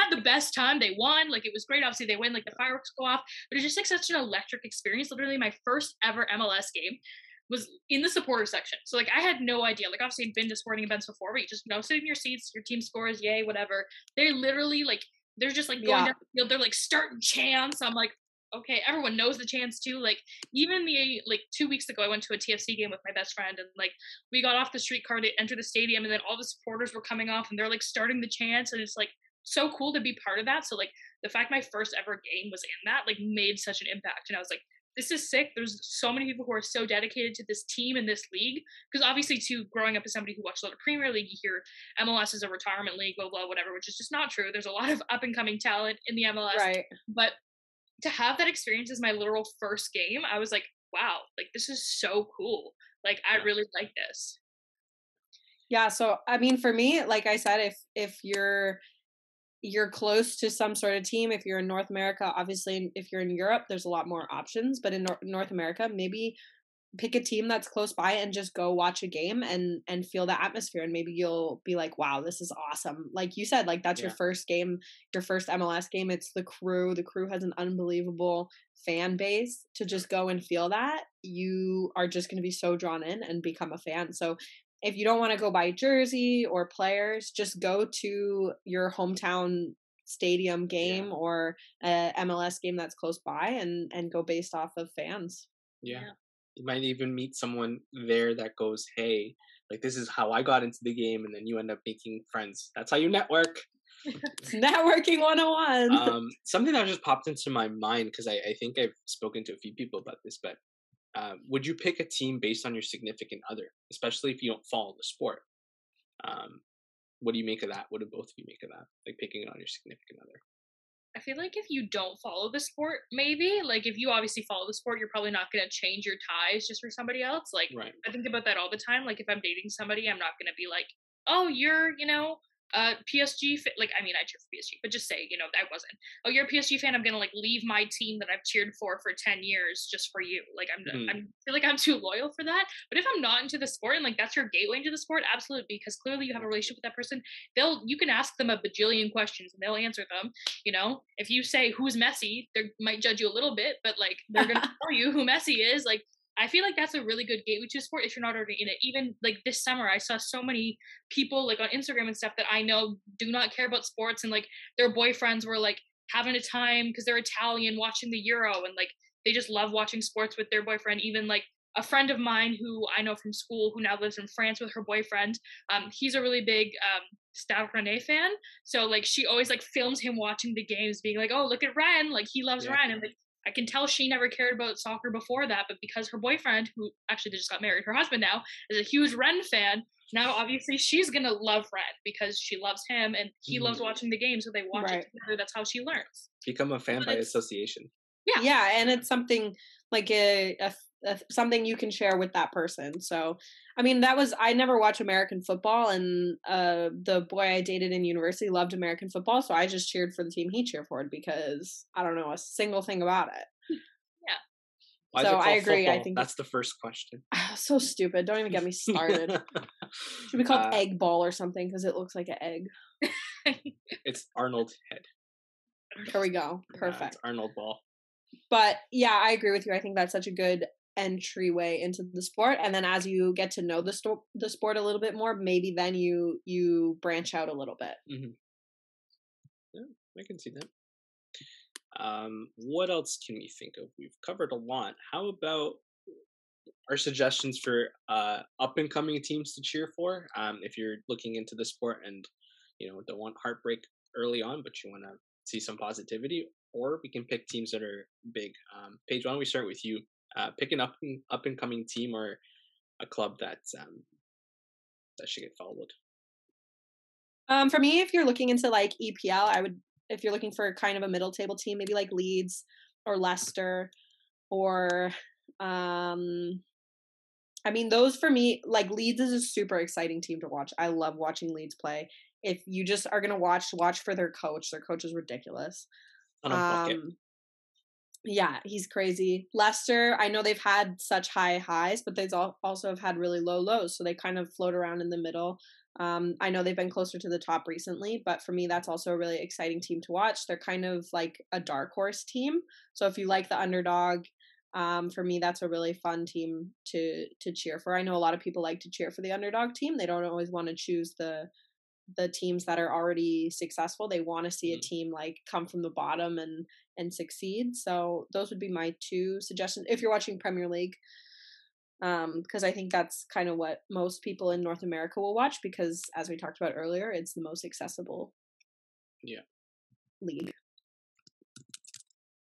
had the best time. They won. Like, it was great. Obviously, they win. Like, the fireworks go off. But it's just like such an electric experience. Literally, my first ever MLS game was in the supporter section. So, like, I had no idea. Like, obviously, I'd been to sporting events before, but you just, you know, sit in your seats, your team scores, yay, whatever. They're literally like, they're just like going Yeah. down the field. They're like starting chants. I'm like, okay, everyone knows the chance too. Like, even the, like, two weeks ago, I went to a TFC game with my best friend, and like, we got off the streetcar to enter the stadium, and then all the supporters were coming off, and they're like starting the chants, and it's like so cool to be part of that. So, like, the fact my first ever game was in that, like, made such an impact. And I was like, this is sick. There's so many people who are so dedicated to this team and this league. Because obviously, too, growing up as somebody who watched a lot of Premier League, you hear MLS is a retirement league, blah, blah, whatever, which is just not true. There's a lot of up and coming talent in the MLS. Right. But to have that experience as my literal first game, I was like, wow, like, this is so cool. Like, I really like this. Yeah, so I mean for me, like I said, if if you're you're close to some sort of team, if you're in North America, obviously if you're in Europe, there's a lot more options, but in Nor- North America, maybe pick a team that's close by and just go watch a game and and feel the atmosphere and maybe you'll be like wow this is awesome like you said like that's your first game your first MLS game it's the crew the crew has an unbelievable fan base to just go and feel that you are just going to be so drawn in and become a fan so if you don't want to go buy jersey or players just go to your hometown stadium game yeah. or a MLS game that's close by and and go based off of fans. Yeah. yeah. You might even meet someone there that goes, "Hey, like this is how I got into the game," and then you end up making friends. That's how you network. Networking 101. um, something that just popped into my mind because I, I think I've spoken to a few people about this, but uh, would you pick a team based on your significant other, especially if you don't follow the sport? Um, what do you make of that? What do both of you make of that? Like picking it on your significant other. I feel like if you don't follow the sport, maybe like if you obviously follow the sport, you're probably not going to change your ties just for somebody else. Like right. I think about that all the time. Like if I'm dating somebody, I'm not going to be like, oh, you're you know uh PSG fa- like I mean I cheer for PSG but just say you know I wasn't. Oh you're a PSG fan I'm gonna like leave my team that I've cheered for for 10 years just for you. Like I'm mm. I'm feel like I'm too loyal for that but if I'm not into the sport and like that's your gateway into the sport absolutely because clearly you have a relationship with that person they'll you can ask them a bajillion questions and they'll answer them you know? If you say who's Messi? they might judge you a little bit but like they're gonna tell you who Messi is like I feel like that's a really good gateway to sport if you're not already in it. Even like this summer, I saw so many people like on Instagram and stuff that I know do not care about sports and like their boyfriends were like having a time because they're Italian watching the Euro and like they just love watching sports with their boyfriend. Even like a friend of mine who I know from school who now lives in France with her boyfriend, um, he's a really big um, Stade Rennais fan. So like she always like films him watching the games, being like, "Oh, look at Rennes! Like he loves yeah. Rennes," and like I can tell she never cared about soccer before that, but because her boyfriend, who actually they just got married, her husband now is a huge Rennes fan. Now, obviously, she's gonna love Rennes because she loves him and he mm-hmm. loves watching the game, so they watch right. it together. That's how she learns. Become a fan but by association. Yeah, yeah, and it's something like a, a, a something you can share with that person. So, I mean, that was I never watch American football, and uh, the boy I dated in university loved American football, so I just cheered for the team he cheered for because I don't know a single thing about it. Yeah. Why so I agree. Football? I think that's the first question. so stupid. Don't even get me started. Should be called uh, egg ball or something because it looks like an egg. it's Arnold head. There we go. Perfect. Yeah, Arnold ball. But yeah, I agree with you. I think that's such a good entryway into the sport and then as you get to know the sto- the sport a little bit more maybe then you you branch out a little bit. Mm-hmm. yeah i can see that. Um what else can we think of? We've covered a lot. How about our suggestions for uh up and coming teams to cheer for? Um if you're looking into the sport and you know don't want heartbreak early on but you want to see some positivity or we can pick teams that are big. Um paige why don't we start with you uh, pick an up and, up and coming team or a club that's um, that should get followed. Um, for me, if you're looking into like EPL, I would if you're looking for kind of a middle table team, maybe like Leeds or Leicester or um I mean those for me like Leeds is a super exciting team to watch. I love watching Leeds play. If you just are gonna watch, watch for their coach. Their coach is ridiculous. Um, yeah, he's crazy. Leicester, I know they've had such high highs, but they've also have had really low lows, so they kind of float around in the middle. Um, I know they've been closer to the top recently, but for me, that's also a really exciting team to watch. They're kind of like a dark horse team. So if you like the underdog, um, for me, that's a really fun team to to cheer for. I know a lot of people like to cheer for the underdog team. They don't always want to choose the the teams that are already successful. They want to see a mm. team like come from the bottom and and succeed. So those would be my two suggestions if you're watching Premier League. Um, because I think that's kind of what most people in North America will watch because as we talked about earlier, it's the most accessible yeah league.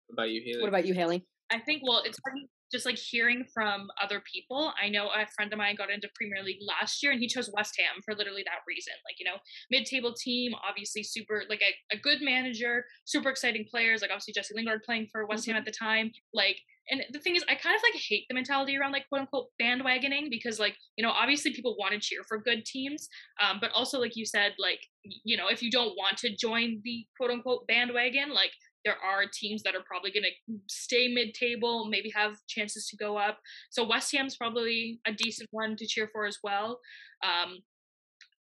What about you, Haley? What about you, Haley? I think well, it's funny just like hearing from other people. I know a friend of mine got into Premier League last year and he chose West Ham for literally that reason. Like, you know, mid table team, obviously super, like a, a good manager, super exciting players, like obviously Jesse Lingard playing for West mm-hmm. Ham at the time. Like, and the thing is, I kind of like hate the mentality around like quote unquote bandwagoning because like, you know, obviously people want to cheer for good teams. Um, but also, like you said, like, you know, if you don't want to join the quote unquote bandwagon, like there are teams that are probably going to stay mid-table, maybe have chances to go up. So West Ham's probably a decent one to cheer for as well. Um,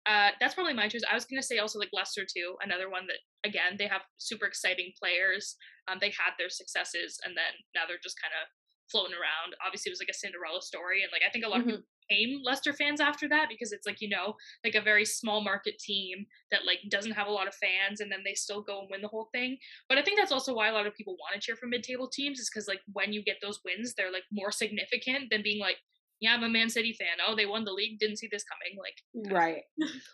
uh, that's probably my choice. I was going to say also like Leicester too, another one that again they have super exciting players. Um, they had their successes and then now they're just kind of floating around. Obviously, it was like a Cinderella story, and like I think a lot Mhm. of people became Leicester fans after that because it's like you know like a very small market team that like doesn't have a lot of fans, and then they still go and win the whole thing. But I think that's also why a lot of people want to cheer for mid-table teams is because like when you get those wins, they're like more significant than being like, yeah, I'm a Man City fan. Oh, they won the league. Didn't see this coming. Like, Right.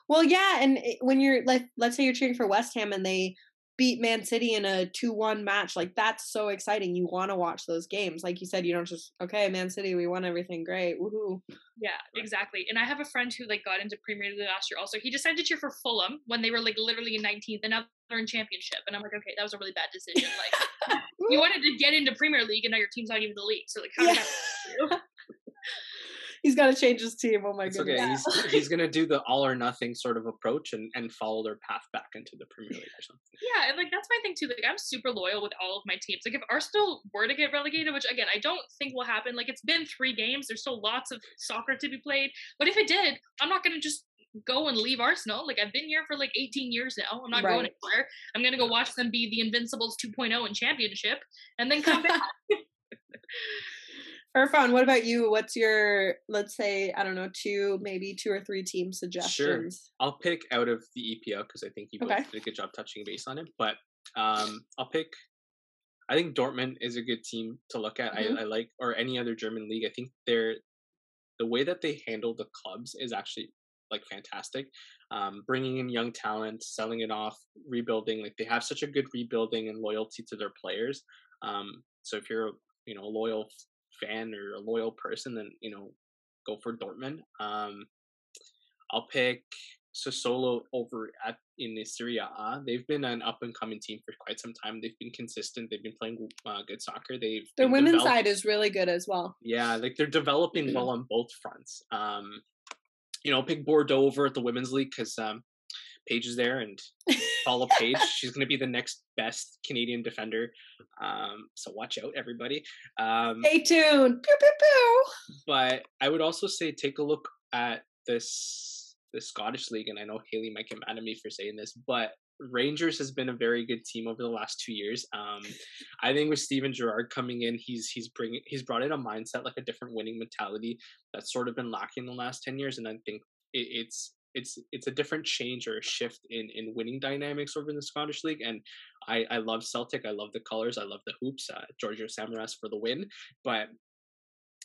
Well, yeah, and when you're like, let's say you're cheering for West Ham and they beat Man City in a two-one match, like that's so exciting. You want to watch those games, like you said. You don't just okay, Man City, we won everything, great, woohoo. Yeah, exactly. And I have a friend who like got into Premier League last year. Also, he decided to cheer for Fulham when they were like literally in 19th, and now they're in Championship. And I'm like, okay, that was a really bad decision. Like, you wanted to get into Premier League, and now your team's not even the league. So like, how Yeah. did that? Work He's got to change his team. Oh my It's goodness. okay. He's he's gonna do the all or nothing sort of approach and and follow their path back into the Premier League or something. Yeah, and like that's my thing too. Like I'm super loyal with all of my teams. Like if Arsenal were to get relegated, which again I don't think will happen. Like it's been three games. There's still lots of soccer to be played. But if it did, I'm not gonna just go and leave Arsenal. Like I've been here for like 18 years now. I'm not going anywhere. I'm gonna go watch them be the Invincibles 2.0 in Championship, and then come back. Irfan, what about you? What's your, let's say, I don't know, two, maybe two or three team suggestions? Sure, I'll pick out of the EPL because I think you both Okay. did a good job touching base on it. But um, I'll pick. I think Dortmund is a good team to look at. Mhm. I, I like, or any other German league. I think they're the way that they handle the clubs is actually like fantastic. Um, bringing in young talent, selling it off, rebuilding. Like they have such a good rebuilding and loyalty to their players. Um, so if you're you know a loyal fan or a loyal person, then you know go for Dortmund. Um, I'll pick Sassuolo over at in the Serie A. They've been an up and coming team for quite some time. They've been consistent. They've been playing uh, good soccer. They've Their women's develop- side is really good as well. yeah, like they're developing well on both fronts. Um, you know, pick Bordeaux over at the women's league because um, Paige is there and follow Paige. She's going to be the next best Canadian defender. Um, so watch out, everybody. Um, Stay tuned. Pew, pew, pew. but I would also say take a look at this the Scottish league, and I know Haley might get mad at me for saying this, but Rangers has been a very good team over the last two years. Um, I think with Steven Gerrard coming in, he's he's bringing he's brought in a mindset like a different winning mentality that's sort of been lacking the last ten years, and I think it, it's it's it's a different change or a shift in in winning dynamics over in the Scottish league, and I I love Celtic, I love the colors, I love the hoops. Uh, Giorgio Samaras for the win, but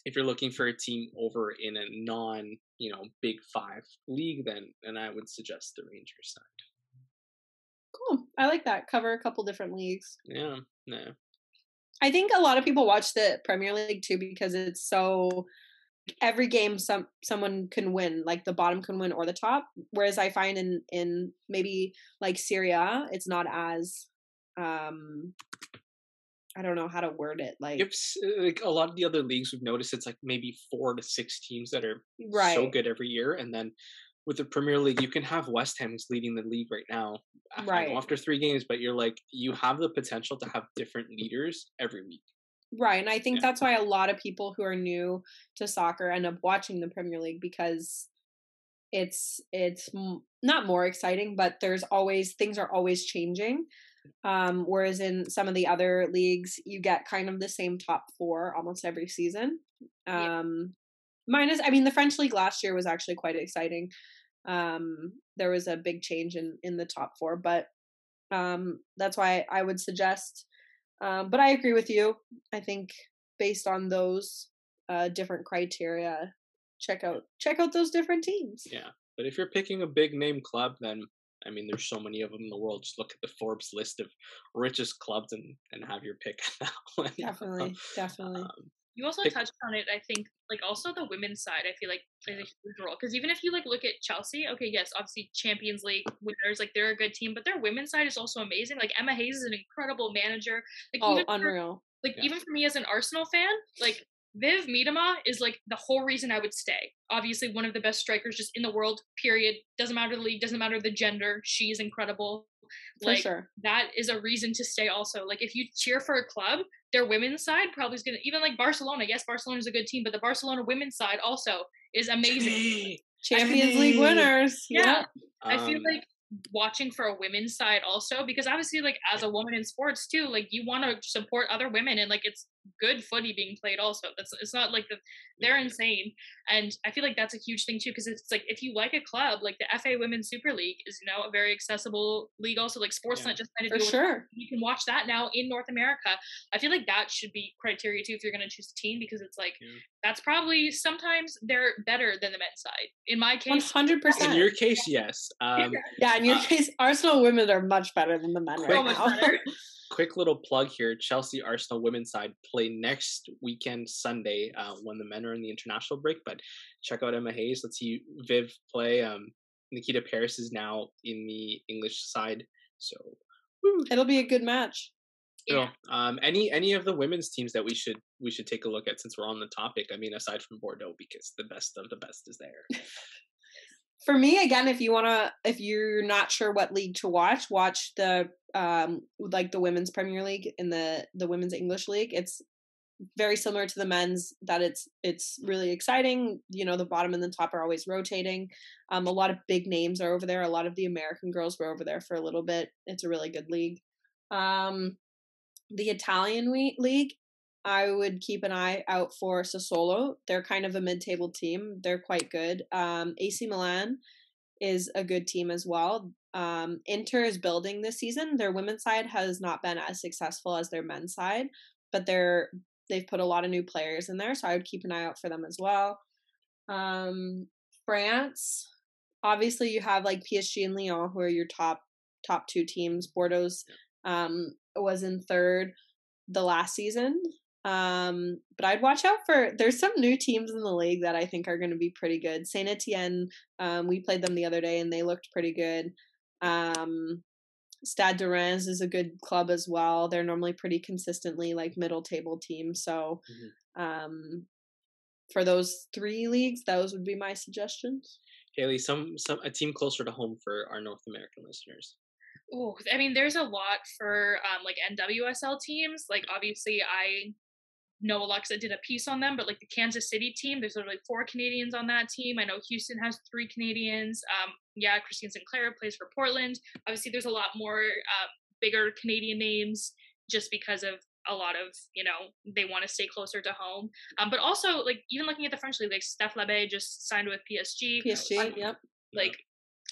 if you're looking for a team over in a non, you know, big five league, then and I would suggest the Rangers side. Cool. I like that. Cover a couple different leagues. Yeah, yeah, I think a lot of people watch the Premier League too because it's so every game some someone can win, like the bottom can win or the top. Whereas I find in in maybe like Serie A, it's not as um I don't know how to word it. Like It's uh, like a lot of the other leagues we've noticed it's like maybe four to six teams that are right. so good every year, and then with the Premier League, you can have West Ham who's leading the league right now, Right. after three games, but you're like you have the potential to have different leaders every week. Right. And I think Yeah. that's why a lot of people who are new to soccer end up watching the Premier League because it's it's m- not more exciting, but there's always things are always changing. Um, whereas in some of the other leagues, you get kind of the same top four almost every season. Yeah. Um, minus, I mean, the French league last year was actually quite exciting. Um, there was a big change in in the top four, but um, that's why I would suggest. Um, but I agree with you. I think based on those uh, different criteria, check out check out those different teams. Yeah. But if you're picking a big name club, then I mean, there's so many of them in the world. Just look at the Forbes list of richest clubs and and have your pick one. Definitely, definitely. Um, You also Pick- touched on it. I think, like, also the women's side. I feel like plays a huge role because even if you like look at Chelsea, okay, yes, obviously Champions League winners, like they're a good team, but their women's side is also amazing. Like Emma Hayes is an incredible manager. Like oh, even for, unreal. like Yeah. even for me as an Arsenal fan, like Viv Miedema is like the whole reason I would stay. Obviously, one of the best strikers just in the world. Period. Doesn't matter the league. Doesn't matter the gender. She is incredible. For sure. that is a reason to stay. Also, like if you cheer for a club, their women's side probably is gonna even like Barcelona. Yes, Barcelona is a good team, but the Barcelona women's side also is amazing. Champions League winners. Yeah. I feel Um, like watching for a women's side also because obviously like as a woman in sports too like you want to support other women and like it's good footy being played also that's it's not like the, they're insane and i feel like that's a huge thing too because it's like if you like a club like the fa women's super league is now a very accessible league also like sportsnet Yeah. just kind For of sure. you can watch that now in north america i feel like that should be criteria too if you're going to choose a team because it's like Yeah. that's probably sometimes they're better than the men's side in my case hundred In percent. your case, yes. Um, Yeah, in your uh, case, Arsenal women are much better than the men So right much now. quick little plug here chelsea arsenal women's side play next weekend sunday uh, when the men are in the international break but check out emma hayes let's see viv play um, nikita parris is now in the english side so woo. It'll be a good match. yeah um, any any of the women's teams that we should we should take a look at since we're on the topic i mean aside from bordeaux because the best of the best is there For me, again, if you wanna, if you're not sure what league to watch, watch the um like the women's Premier League in the the women's English League. It's very similar to the men's that it's it's really exciting you know the bottom and the top are always rotating. Um a lot of big names are over there. A lot of the american girls were over there for a little bit. It's a really good league. Um the italian league i would keep an eye out for Sassuolo. they're kind of a mid-table team they're quite good um ac milan is a good team as well um inter is building this season their women's side has not been as successful as their men's side but they're they've put a lot of new players in there, so I would keep an eye out for them as well. Um, France, obviously, you have like PSG and Lyon, who are your top top two teams. Bordeaux's um, was in third the last season, um, but I'd watch out for. There's some new teams in the league that I think are going to be pretty good. Saint Etienne, um, we played them the other day and they looked pretty good. Um, Stade de Reims is a good club as well. They're normally pretty consistently like middle table team. So, um, for those three leagues, those would be my suggestions. haley some some a team closer to home for our north american listeners Oh, I mean, there's a lot for um, like NWSL teams. Like, obviously, I know Alexa did a piece on them, but like the Kansas City team, there's literally four Canadians on that team. I know Houston has three Canadians. Um, yeah, Christine Sinclair plays for Portland. Obviously, there's a lot more um, bigger Canadian names just because of a lot of you know they want to stay closer to home. Um, but also like even looking at the French league, like Steph Labbe just signed with PSG. PSG, yep. Like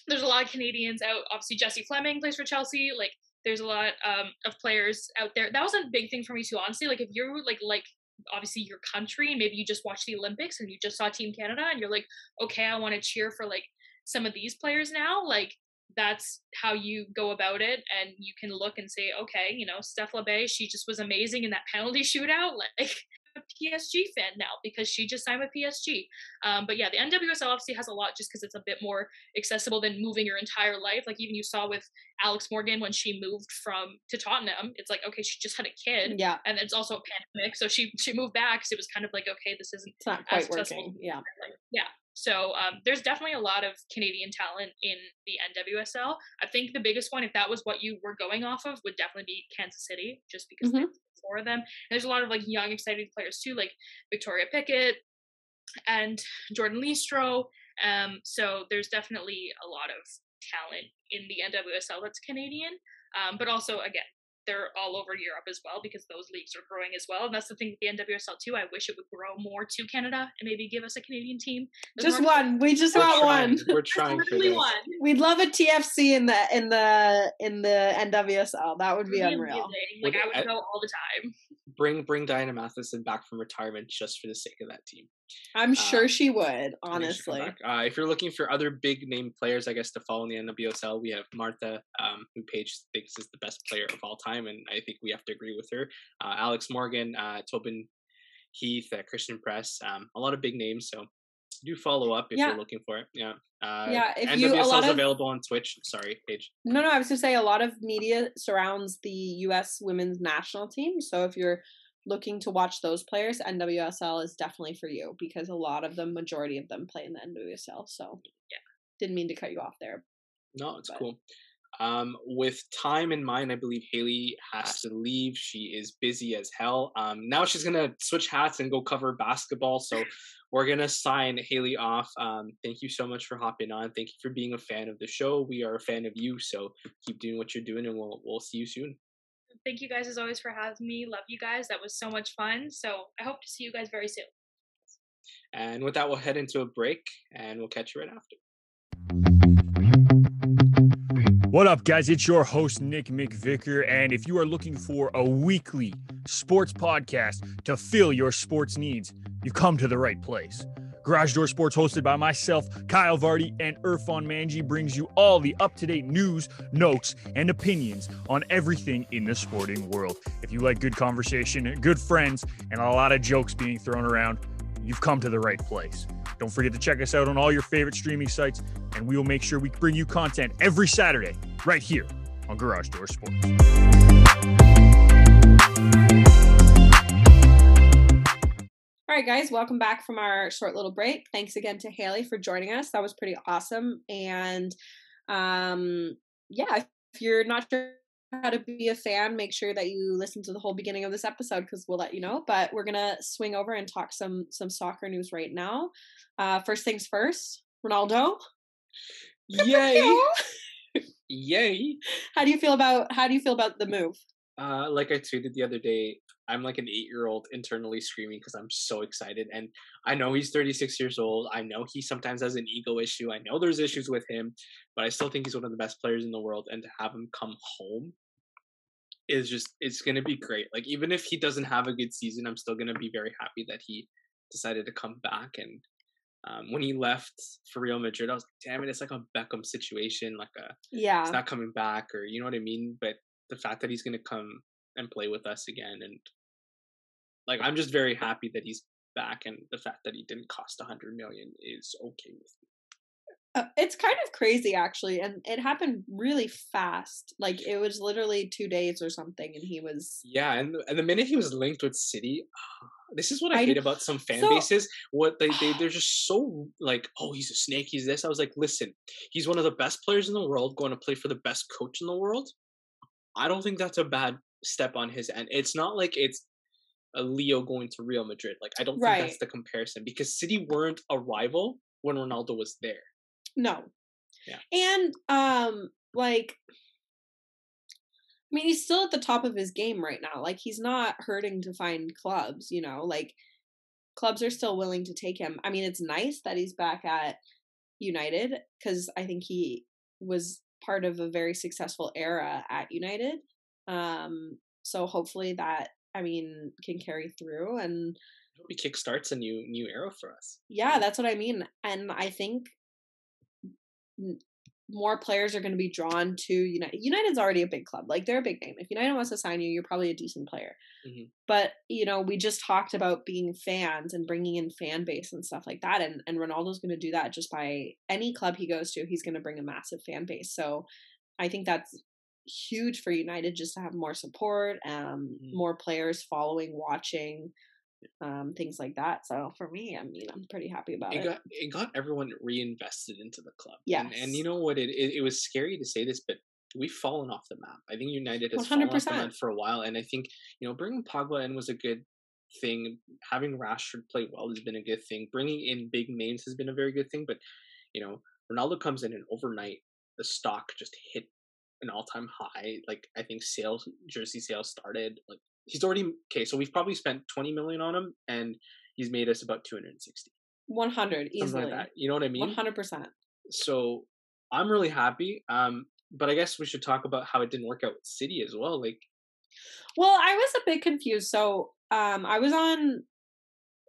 there's a lot of Canadians out. Obviously, Jessie Fleming plays for Chelsea. Like, there's a lot um, of players out there. That was a big thing for me too. Honestly, like if you're like like obviously your country and maybe you just watched the Olympics and you just saw Team Canada and you're like, okay, I want to cheer for like some of these players now. Like that's how you go about it, and you can look and say, okay, you know, Steph Labbe, she just was amazing in that penalty shootout. Like. A PSG fan now because she just signed with PSG. Um, but yeah, the NWSL obviously has a lot just because it's a bit more accessible than moving your entire life. Like even you saw with Alex Morgan when she moved from to Tottenham, it's like okay, she just had a kid, Yeah, and it's also a pandemic, so she she moved back. So it was kind of like okay, this isn't it's not as quite working. Yeah. like, yeah. So um, there's definitely a lot of Canadian talent in the NWSL. I think the biggest one, if that was what you were going off of, would definitely be Kansas City, just because Mhm. Of them. And there's a lot of like young, exciting players too, like Victoria Pickett and Jordyn Listro. Um, so there's definitely a lot of talent in the NWSL that's Canadian. Um, but also, again, they're all over Europe as well because those leagues are growing as well. And that's the thing with the NWSL too. I wish it would grow more to Canada and maybe give us a Canadian team. There's Just more- one. We just we're want trying, one. we're trying for this one. We'd love a TFC in the in the in the NWSL. That would be Really unreal. amazing. Like Would- I would I- go all the time. bring bring diana matheson back from retirement just for the sake of that team I'm sure Uh, she would. I think she come Honestly. Uh, if you're looking for other big name players, I guess to follow in the NWSL, we have Marta, um, who Paige thinks is the best player of all time, and I think we have to agree with her. Uh, Alex Morgan, uh, Tobin Heath, uh, Christen Press, um, a lot of big names. So do follow up if Yeah. you're looking for it. Yeah. Uh, Yeah, if you- a NWSL lot is of- available on Twitch. Sorry, Paige. no, no. I was gonna say a lot of media surrounds the U.S. women's national team. So if you're looking to watch those players, NWSL is definitely for you because a lot of them, majority of them, play in the NWSL. So Yeah. didn't mean to cut you off there. No, it's But- cool. Um, with time in mind, I believe Haley has to leave. She is busy as hell. Um, now she's gonna switch hats and go cover basketball. So we're gonna sign Haley off. Um, thank you so much for hopping on. Thank you for being a fan of the show. We are a fan of you. So keep doing what you're doing, and we'll we'll see you soon. Thank you guys as always for having me. Love you guys. That was so much fun. So I hope to see you guys very soon. And with that, we'll head into a break and we'll catch you right after. What up, guys? It's your host, Nick McVicker. And if you are looking for a weekly sports podcast to fill your sports needs, you've come to the right place. Garage Door Sports, hosted by myself, Kyle Vardy, and Irfan Manji, brings you all the up to date news, notes, and opinions on everything in the sporting world. If you like good conversation, good friends, and a lot of jokes being thrown around, you've come to the right place. Don't forget to check us out on all your favorite streaming sites, and we will make sure we bring you content every Saturday right here on Garage Door Sports. All right, guys, welcome back from our short little break. Thanks again to Haley for joining us. That was pretty awesome. And um, yeah, if you're not sure how to be a fan, make sure that you listen to the whole beginning of this episode because we'll let you know. But we're gonna swing over and talk some some soccer news right now. Uh, first things first, Ronaldo. Yay! Yay! How do you feel about how do you feel about the move? Uh, like I tweeted the other day, I'm like an eight year old internally screaming because I'm so excited. And I know he's 36 years old. I know he sometimes has an ego issue. I know there's issues with him, but I still think he's one of the best players in the world. And to have him come home is just, it's going to be great. Like, even if he doesn't have a good season, I'm still going to be very happy that he decided to come back. And um, when he left for Real Madrid, I was like, damn it, it's like a Beckham situation. Like, a, Yeah. it's not coming back, or you know what I mean? But the fact that he's going to come and play with us again and like i'm just very happy that he's back and the fact that he didn't cost 100 million is okay with me. Uh, it's kind of crazy actually and it happened really fast like it was literally two days or something and he was yeah and, and the minute he was linked with city this is what i, I hate about some fan So- bases what they, they they're just so like oh he's a snake he's this i was like listen he's one of the best players in the world going to play for the best coach in the world i don't think that's a bad step on his end. It's not like it's a leo going to real madrid like i don't think that's the comparison because city weren't a rival when ronaldo was there. No. Yeah. and um like i mean he's still at the top of his game right now like he's not hurting to find clubs you know like clubs are still willing to take him. I mean it's nice that he's back at united because i think he was part of a very successful era at united um so hopefully that i mean can carry through and he kickstarts a new new era for us yeah, that's what I mean. And I think more players are going to be drawn to United. United's already a big club. Like they're a big name. If United wants to sign you, you're probably a decent player. Mhm. But, you know, we just talked about being fans and bringing in fan base and stuff like that and and Ronaldo's going to do that just by any club he goes to, he's going to bring a massive fan base. So, I think that's huge for United just to have more support, um Mhm. more players following, watching, um things like that. So, for me, I mean, I'm pretty happy about it it. got it got everyone reinvested into the club. And, and you know what? It, it it was scary to say this, but we've fallen off the map. I think United has fallen off the map for a while, and I think you know bringing Pogba in was a good thing. Having Rashford play well has been a good thing. Bringing in big names has been a very good thing. But you know, Ronaldo comes in and overnight the stock just hit an all time high. Like I think sales jersey sales started like he's already okay. So we've probably spent twenty million on him, and he's made us about two hundred and sixty. 100 easily. like that. You know what I mean? 100%. so I'm really happy. Um, but I guess we should talk about how it didn't work out with City as well. Like, Well, I was a bit confused. So, um, I was on,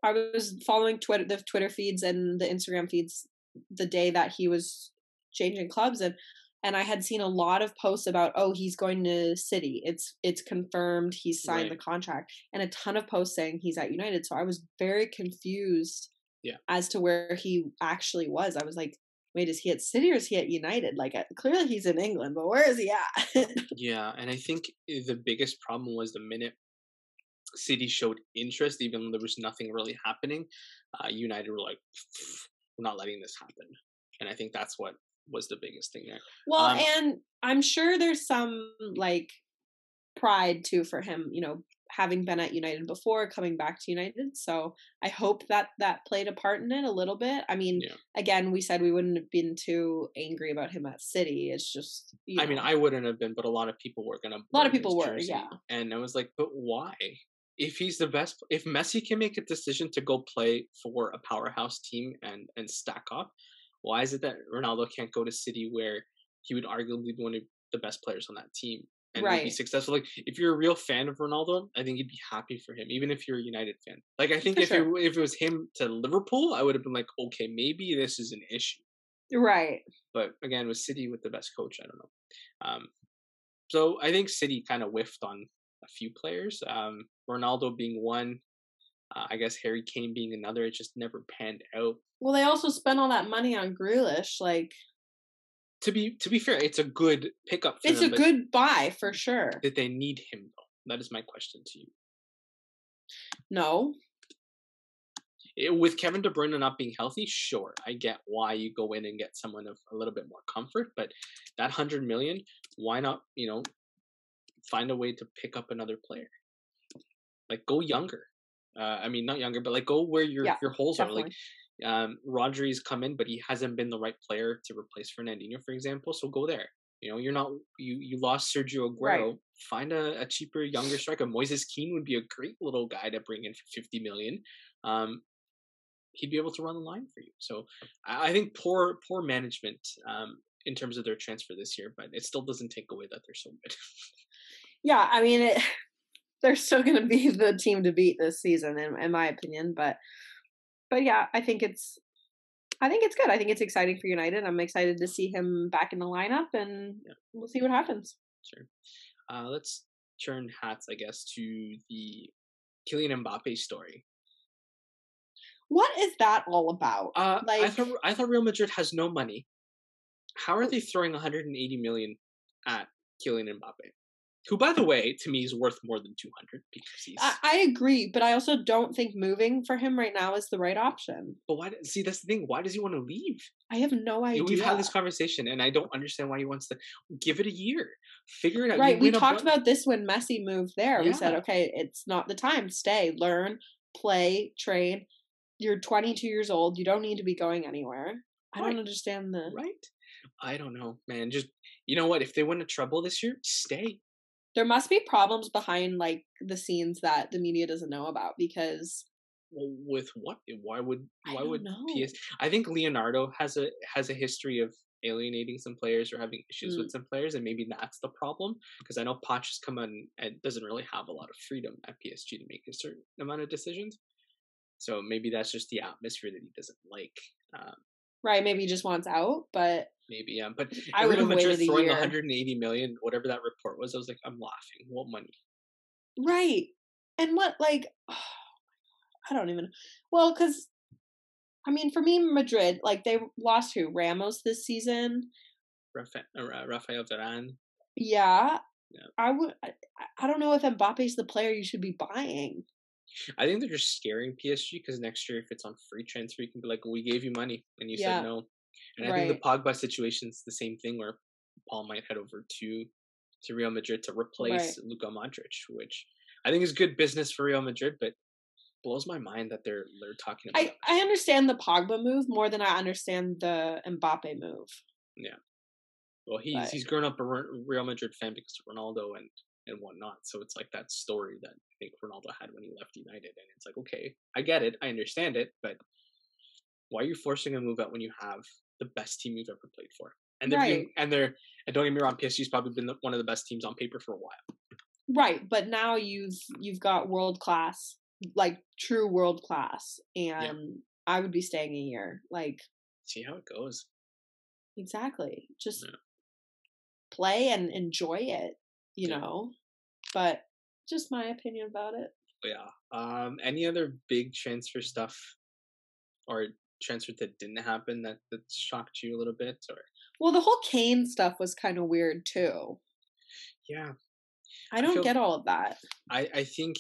I was following Twitter, the Twitter feeds and the Instagram feeds the day that he was changing clubs, and and I had seen a lot of posts about, oh, he's going to City. It's it's confirmed. He's signed the contract, and a ton of posts saying he's at United. So I was very confused. Yeah. As to where he actually was, I was like, wait, is he at City or is he at United? Like, uh, clearly he's in England, but where is he at? yeah, and I think the biggest problem was the minute City showed interest, even though there was nothing really happening, uh, United were like, "We're not letting this happen," and I think that's what was the biggest thing there. Well, Um, and I'm sure there's some like pride too for him, you know, having been at United before, coming back to United. So I hope that that played a part in it a little bit. I mean, Yeah. again, we said we wouldn't have been too angry about him at City. It's just, you I mean. I wouldn't have been, but a lot of people were gonna. A lot of people were, yeah. And I was like, but why? If he's the best, if Messi can make a decision to go play for a powerhouse team and and stack up, why is it that Ronaldo can't go to City where he would arguably be one of the best players on that team and would be successful? Like, if you're a real fan of Ronaldo, I think you'd be happy for him, even if you're a United fan. Like, I think For if sure. it, if it was him to Liverpool, I would have been like, okay, maybe this is an issue right. but again with City with the best coach, I don't know. Um, so I think City kind of whiffed on a few players. Um, Ronaldo being one, uh, I guess Harry Kane being another. It just never panned out. Well, they also spent all that money on Grealish. Like, To be to be fair, it's a good pickup. For it's them, a good buy for sure. Did they need him though? That is my question to you. No. It- with Kevin De Bruyne not being healthy, sure, I get why you go in and get someone of a little bit more comfort. But that hundred million, why not? You know, find a way to pick up another player. Like go younger. Uh, I mean, not younger, but like go where your Yeah, your holes Definitely. are. Like um, Rodri's come in, but he hasn't been the right player to replace Fernandinho, for example. So go there. You know, you're not you you lost Sergio Aguero. Right. Find a, a cheaper, younger striker. Moises Kean would be a great little guy to bring in for fifty million. Um, he'd be able to run the line for you. So I, I think poor poor management um, in terms of their transfer this year, but it still doesn't take away that they're so good. Yeah, I mean, it, they're still going to be the team to beat this season, in, in my opinion. But, but yeah, I think it's, I think it's good. I think it's exciting for United. I'm excited to see him back in the lineup, and Yeah. we'll see what happens. Sure. Uh, let's turn hats, I guess, to the Kylian Mbappe story. What is that all about? Uh, I Like- thought I thought Real Madrid has no money. How are they throwing 180 million at Kylian Mbappe? Who, by the way, to me is worth more than 200 because he's. I, I agree, but I also don't think moving for him right now is the right option. but why? See, that's the thing. Why does he want to leave? I have no idea. We've had this conversation, and I don't understand why he wants to give it a year, figure it out. Right, we talked about this when Messi moved there. We said, okay, it's not the time. Stay, learn, play, train. You're 22 years old. You don't need to be going anywhere. I don't understand the. right. I don't know, man. Just you know what? If they win a treble this year, stay. There must be problems behind like the scenes that the media doesn't know about because Well, with what? Why would? Why would know. PS? I think Leonardo has a has a history of alienating some players or having issues Mm. with some players, and maybe that's the problem. Because I know Poch has come on and doesn't really have a lot of freedom at PSG to make a certain amount of decisions. So maybe that's just the atmosphere that he doesn't like. Um, right, maybe he just wants out, but maybe, um, but I would have waited a throwing year. 180 million, whatever that report was, I was like, I'm laughing. What money? right. And what like I don't even well cuz I mean for me Madrid like they lost who Ramos this season. Rafa- uh, Rafael Varane. Yeah. Yeah. I would I, I don't know if Mbappe's the player you should be buying. I think they're just scaring PSG because next year, if it's on free transfer, you can be like, "We gave you money and you Yeah. said no." And I think the Pogba situation is the same thing, where Paul might head over to to Real Madrid to replace Luka Modric, which I think is good business for Real Madrid, but blows my mind that they're they're talking about. I, I understand the Pogba move more than I understand the Mbappe move. Yeah. Well, he's but- he's grown up a Real Madrid fan because of Ronaldo and and whatnot. So it's like that story that I think Ronaldo had when he left United, and it's like, okay, I get it, I understand it, but why are you forcing a move out when you have the best team you've ever played for? And they're being, and they're and don't get me wrong, PSG's probably been the, one of the best teams on paper for a while. Right, but now you've you've got world class, like true world class, and I would be staying a year. Like See how it goes. exactly, just Yeah. play and enjoy it, you Yeah. know. But just my opinion about it. Yeah. Um. Any other big transfer stuff, or transfer that didn't happen that that shocked you a little bit, or Well, the whole Kane stuff was kind of weird too. yeah, I I don't feel- get all of that. I, I think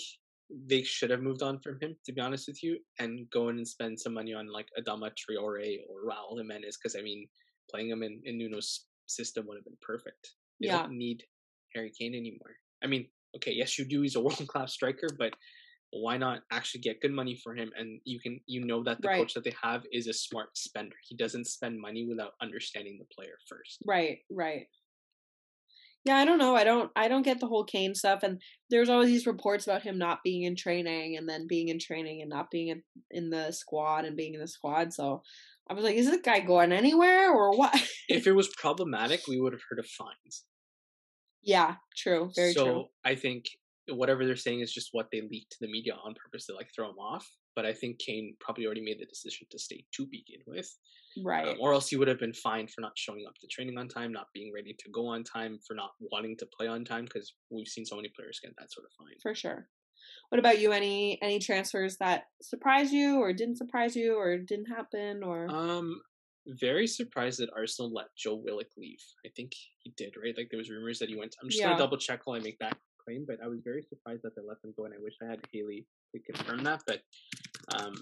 they should have moved on from him, to be honest with you, and go in and spend some money on like Adama Traore or Raul Jimenez, because I mean, playing him in, in Nuno's system would have been perfect. They Yeah. don't need Harry Kane anymore. I mean, okay, yes, you do. He's a world class striker, but why not actually get good money for him? And you can, you know, that the Right. coach that they have is a smart spender. He doesn't spend money without understanding the player first. Right, right. Yeah, I don't know. I don't I don't get the whole Kane stuff and there's always these reports about him not being in training and then being in training and not being in, in the squad and being in the squad. So I was like, is this guy going anywhere or what? if it was problematic, we would have heard of fines. yeah, true. Very true. so true. I think whatever they're saying is just what they leaked to the media on purpose to like throw him off. But I think Kane probably already made the decision to stay to begin with. Right. Um, or else he would have been fined for not showing up to training on time, not being ready to go on time, for not wanting to play on time. Because we've seen so many players get that sort of fine. For sure. What about you? Any any transfers that surprised you or didn't surprise you or didn't happen or Um, very surprised that Arsenal let Joe Willock leave. I think he did, right? Like there was rumors that he went. I'm just Yeah. gonna double check while I make that claim, but I was very surprised that they let them go, and I wish I had Haley to confirm that. But um,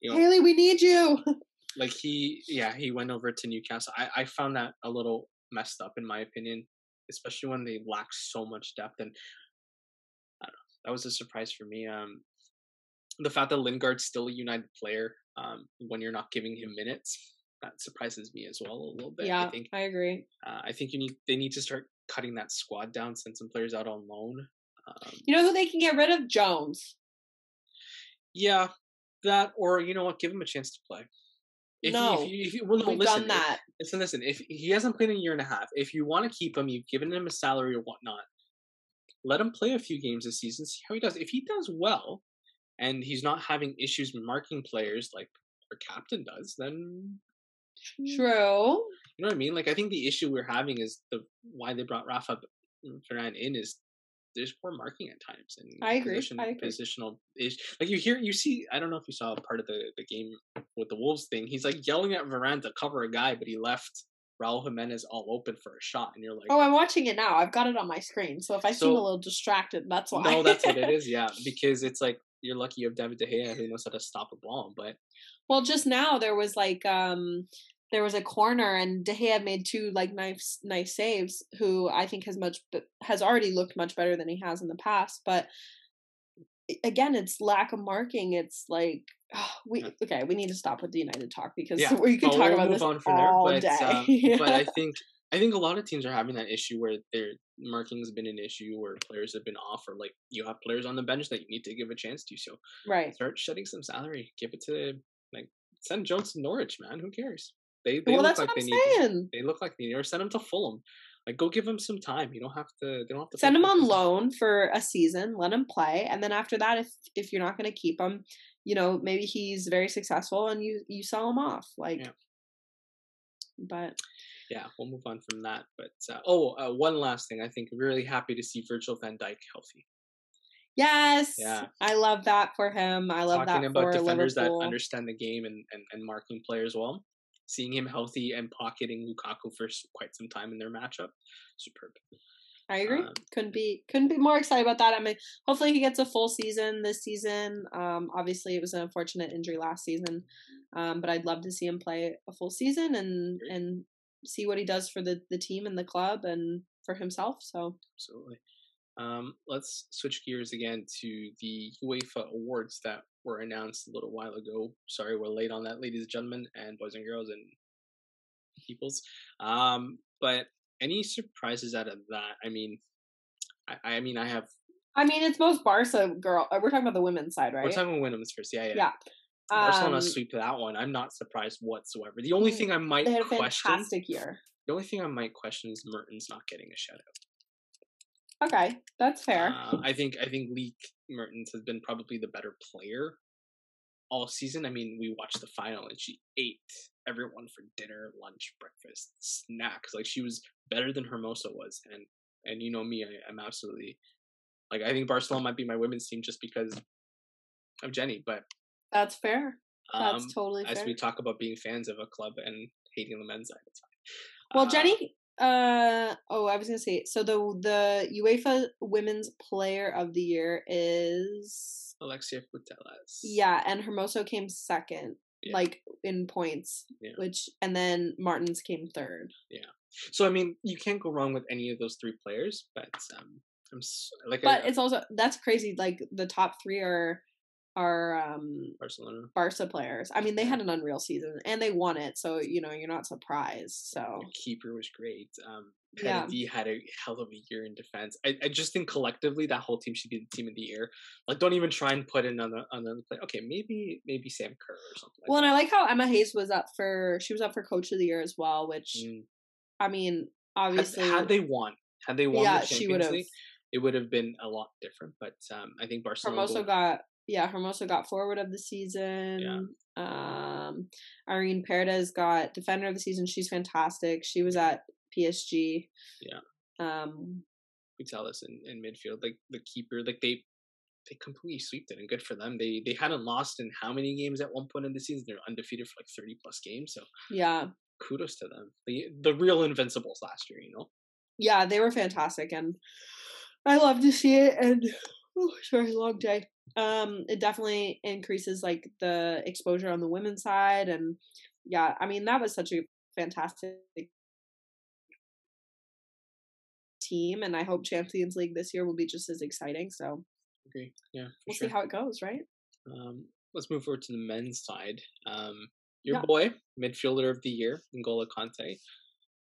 you know, Haley, we need you. like he, yeah, he went over to Newcastle. I I found that a little messed up in my opinion, especially when they lack so much depth. And I don't know, that was a surprise for me. Um, the fact that Lingard's still a United player, um, when you're not giving him minutes, that surprises me as well a little bit. yeah, I think I agree. uh, I think you need they need to start cutting that squad down, send some players out on loan. Um, You know who they can get rid of? Jones. yeah, that or you know what, give him a chance to play. If No, you, if you, if you, well, no, We've listen, done if- that. listen, listen. If he hasn't played in a year and a half, if you want to keep him, you've given him a salary or whatnot. Let him play a few games this season. See how he does. If he does well, and he's not having issues marking players like our captain does, then True. You know what I mean? Like I think the issue we're having is the why they brought Rafa Varane in is there's poor marking at times and I agree, Position, I agree. Positional is like you hear you see. I don't know if you saw part of the the game with the Wolves thing. He's like yelling at Varane to cover a guy, but he left Raul Jimenez all open for a shot, and you're like, Oh, I'm watching it now. I've got it on my screen. So if I seem a little distracted, that's why. no, that's what it is. Yeah, because it's like you're lucky you have David De Gea who knows how to stop a ball, but Well, just now there was like um there was a corner and De Gea made two like nice nice saves. Who I think has much has already looked much better than he has in the past. But again, it's lack of marking. It's like we okay. We need to stop with the United talk because Yeah. we could Well, talk we'll about this on from there, all but, day. um, Yeah. but I think I think a lot of teams are having that issue where their marking has been an issue, where players have been off, or like you have players on the bench that you need to give a chance to. So right. start shedding some salary, give it to like send Jones to Norwich, man. Who cares? They they Well, look that's like what they I'm need. saying. They look like they need, or send them to Fulham. Like go give them some time. You don't have to. They don't have to Send him on loan for a season. Let him play, and then after that, if if you're not going to keep him, you know maybe he's very successful, and you you sell him off. Like, Yeah. but Yeah, we'll move on from that. But uh, oh, uh, one last thing. I think really happy to see Virgil Van Dijk healthy. yes, Yeah. I love that for him. I love talking that about for defenders Liverpool. that understand the game and, and, and marking players well. Seeing him healthy and pocketing Lukaku for quite some time in their matchup, superb. I agree. um, couldn't be couldn't be more excited about that. I mean, hopefully he gets a full season this season. Um, obviously it was an unfortunate injury last season, um, but I'd love to see him play a full season and and see what he does for the the team and the club and for himself. So Absolutely. Um, let's switch gears again to the UEFA awards that were announced a little while ago. Sorry, we're late on that, ladies and gentlemen, and boys and girls and peoples. Um, but any surprises out of that? I mean, I, I mean, I have. I mean, it's most Barca girl. uh, We're talking about the women's side, right? We're talking about women's first, yeah, yeah. yeah. Barcelona Um, sweep that one. I'm not surprised whatsoever. The only Mm, thing I might they had a question, fantastic year. the only thing I might question is Martens not getting a shutout. Okay, that's fair. Uh, I think I think Lieke Martens has been probably the better player all season. I mean, we watched the final and she ate everyone for dinner, lunch, breakfast, snacks. Like she was better than Hermoso was, and and you know me, I, I'm absolutely like I think Barcelona might be my women's team just because of Jenny. But that's fair. um, That's totally fair. as we talk about being fans of a club and hating the men's side, it's fine. Well, Uh, Jenny. Uh oh, I was gonna say. So the the UEFA Women's Player of the Year is Alexia Putellas. yeah, and Hermoso came second, Yeah. like in points, Yeah. which and then Martens came third. Yeah. So I mean, you can't go wrong with any of those three players. But um, I'm like, But I, it's also that's crazy. Like the top three are are um Barcelona. Barca players. I mean, they had an unreal season and they won it, so you know you're not surprised. So The keeper was great. Um, Yeah. Kennedy had a hell of a year in defense. I, I just think collectively that whole team should be the team of the year. Like, don't even try and put in another another play. Okay, maybe maybe Sam Kerr or something. well, and like I like how Emma Hayes was up for she was up for Coach of the Year as well, which. Mm. I mean, obviously, had they won, had they won yeah, the she Champions would have. League, it would have been a lot different. But um, I think Barcelona. Hermoso got yeah, Hermoso got forward of the season. Um, Irene Paredes got defender of the season. She's fantastic. She was at PSG. Yeah. Um, Putellas in, in midfield, like the keeper, like they they completely sweeped it, and good for them. They they hadn't lost in how many games at one point in the season? They're undefeated for like thirty plus games. So yeah, kudos to them. The the real invincibles last year, you know. yeah, they were fantastic, and I love to see it. And oh, sorry, long day. Um, it definitely increases like the exposure on the women's side, and yeah, I mean that was such a fantastic team, and I hope Champions League this year will be just as exciting. So Agree. Yeah, we'll sure. see how it goes, right? Um, let's move forward to the men's side. Um, your Yeah. boy, midfielder of the year, N'Golo Kanté.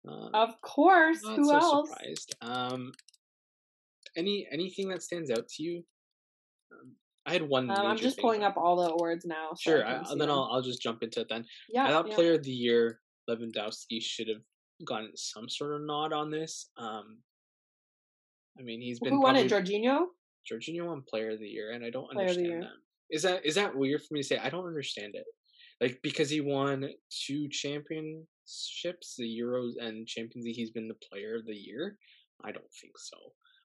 Uh, Of course. Who so else? surprised. Um, any anything that stands out to you? Um, I had one. Um, I'm just pulling up all the awards now. so Sure, I I, and then them. I'll I'll just jump into it then. Yeah. I thought yeah. Player of the Year Lewandowski should have gotten some sort of nod on this. Um, I mean, he's been Who won it? Jorginho. Jorginho won Player of the Year, and I don't Player understand that. Is that is that weird for me to say? I don't understand it. Like because he won two championships, the Euros and Champions League, he's been the Player of the Year. I don't think so.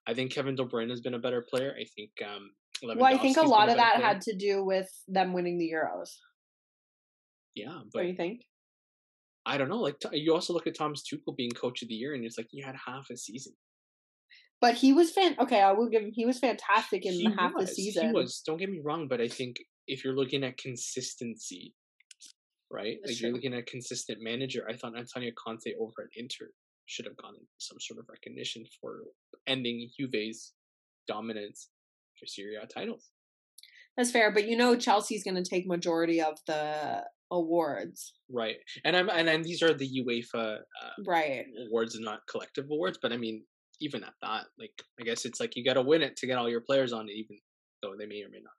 I think Kevin De Bruyne has been a better player. I think um, Well, I think a lot of that player. had to do with them winning the Euros. yeah, What but do you think? I don't know. Like you also look at Thomas Tuchel being coach of the year, and it's like you had half a season. But he was fan. Okay, I will give him. He was fantastic in He half the season. He was. Don't get me wrong, but I think if you're looking at consistency, right? That's like you're looking at a consistent manager. I thought Antonio Conte over at Inter should have gotten some sort of recognition for ending Juve's dominance for Serie A titles. That's fair, but you know Chelsea's going to take majority of the awards, Right, and I'm and, and these are the UEFA uh, right? awards and not collective awards. But I mean, even at that, like I guess it's like you got to win it to get all your players on it, even though they may or may not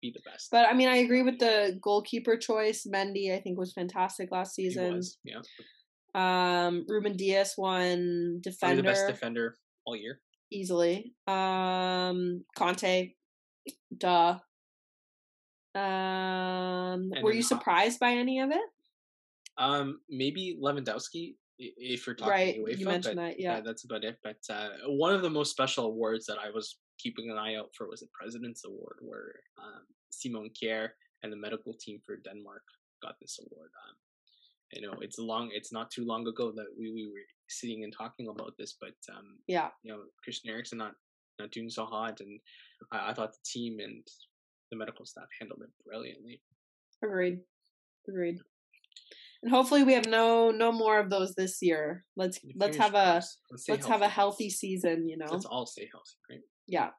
be the best. But I mean, I agree with the goalkeeper choice. Mendy, I think, was fantastic last season. was, yeah, Um, Ruben Dias won probably defender, the best defender all year. easily. Um, Kanté, duh. Um, And were you surprised by any of it? Um, maybe Lewandowski, if you're talking Right, UEFA, you mentioned but that, yeah. that's about it. But uh, one of the most special awards that I was keeping an eye out for was the President's Award, where um, Simon Kjær and the medical team for Denmark got this award. Um, you know, it's long, it's not too long ago that we, we were sitting and talking about this, but um, Yeah, you know, Christian Eriksen not not doing so hot, and I, I thought the team and the medical staff handled it brilliantly. agreed, agreed. And hopefully, we have no no more of those this year. Let's let's have a. Let's, let's have a healthy season. You know, Let's all stay healthy, right? yeah.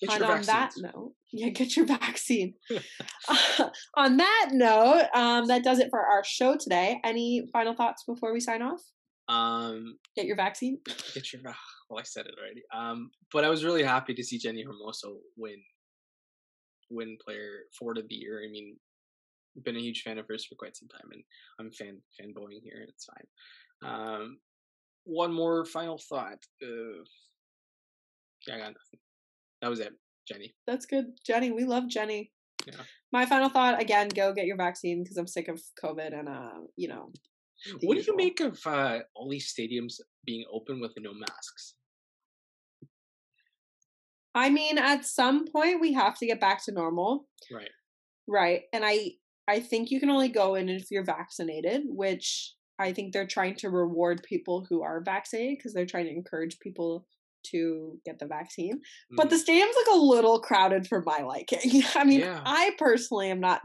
Get and on that note, yeah, get your vaccine. on that note, um, that does it for our show today. Any final thoughts before we sign off? Um, Get your vaccine. get your well, I said it already. Um, but I was really happy to see Jenny Hermoso win, win player forward of the year. I mean, been a huge fan of hers for quite some time, and I'm fan fanboying here, and it's fine. Um, one more final thought. Uh, yeah, I got nothing. That was it, Jenny. That's good, Jenny. We love Jenny. Yeah. My final thought again: go get your vaccine because I'm sick of COVID and uh, you know. What do you make of uh, all these stadiums being open with no masks? I mean, at some point we have to get back to normal. Right. Right. And I I think you can only go in if you're vaccinated, which I think they're trying to reward people who are vaccinated because they're trying to encourage people to get the vaccine. But Mm. the stadium's like a little crowded for my liking. I mean, Yeah. I personally am not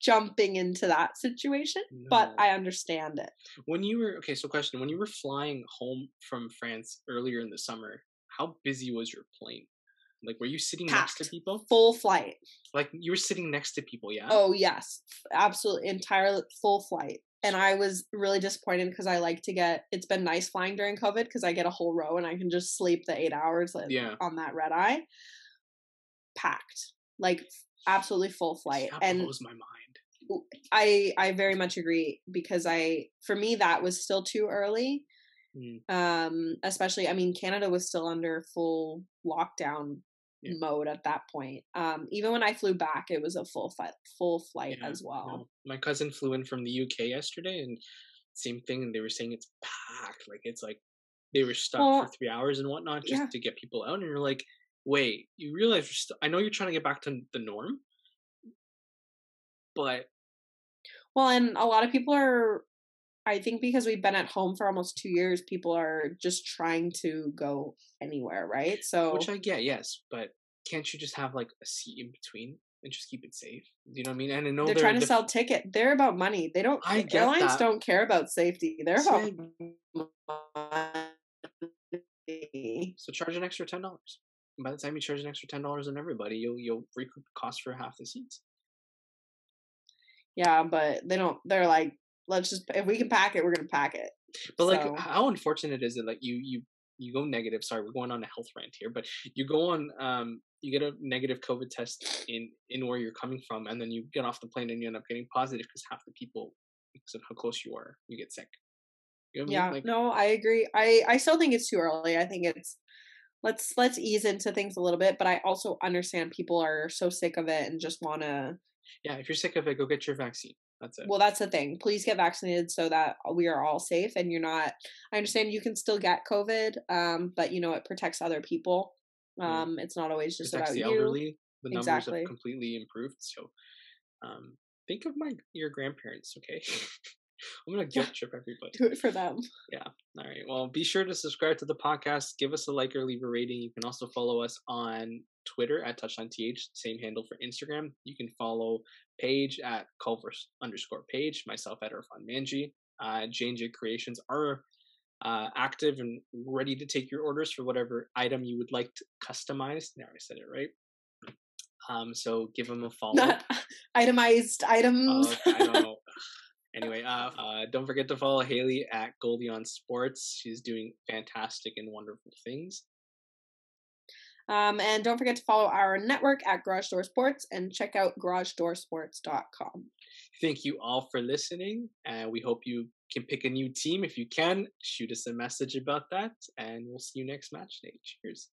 jumping into that situation, but I understand it. When you were okay, so question: When you were flying home from France earlier in the summer, how busy was your plane? Like, were you sitting next to people? Full flight. Like, you were sitting next to people, yeah? Oh yes, absolutely Entire full flight. And I was really disappointed because I like to get. It's been nice flying during COVID because I get a whole row and I can just sleep the eight hours like, Yeah. on that red eye. Packed, like absolutely full flight, That and blows my mind. I I very much agree because I for me that was still too early. Mm. Um, especially I mean Canada was still under full lockdown Yeah. mode at that point. Um, even when I flew back, it was a full fi- full flight Yeah, as well. no. My cousin flew in from the UK yesterday, and same thing. And they were saying it's packed. Like it's like they were stuck Well, for three hours and whatnot just yeah. to get people out. And you're like, wait, you realize you're still. I know you're trying to get back to the norm, but Well, and a lot of people are, I think because we've been at home for almost two years, people are just trying to go anywhere, right? So, which I get, yes, but can't you just have like a seat in between and just keep it safe? Do you know what I mean? And I know they're there are trying to diff- sell ticket. They're about money. They don't. I get airlines that. don't care about safety. They're about money. So charge an extra ten dollars. By the time you charge an extra ten dollars on everybody, you'll you'll recoup the cost for half the seats. Yeah, but they don't. They're like, let's just if we can pack it, we're gonna pack it. But like, how unfortunate is it? Like, you you you go negative. Sorry, we're going on a health rant here, but you go on, um, you get a negative COVID test in in where you're coming from, and then you get off the plane and you end up getting positive because half the people, because of how close you are, you get sick. You know I Yeah, mean? Like, no, I agree. I I still think it's too early. I think it's let's let's ease into things a little bit, but I also understand people are so sick of it and just want to yeah, if you're sick of it, go get your vaccine. That's it. Well, that's the thing. Please get vaccinated so that we are all safe and you're not I understand you can still get COVID, um but you know it protects other people. Yeah. Um it's not always just protects about the you. elderly. The numbers Exactly. have completely improved. So, um, think of my your grandparents. Okay, I'm gonna Yeah. guilt trip everybody. Do it for them. Yeah. All right. Well, be sure to subscribe to the podcast. Give us a like or leave a rating. You can also follow us on Twitter at TouchlineTH, same handle for Instagram. You can follow Paige at Culver underscore Page, myself at Irfan Manji. Uh, J&J Creations are uh, active and ready to take your orders for whatever item you would like to customize. Now I said it right. Um, so give them a follow. Not itemized items. Okay, I don't know. Anyway, uh, uh, don't forget to follow Haley at Goldie on Sports. She's doing fantastic and wonderful things. Um, and don't forget to follow our network at Garage Door Sports and check out garagedoorsports.com. Thank you all for listening, and we hope you can pick a new team. If you can, shoot us a message about that, and we'll see you next match day. Cheers.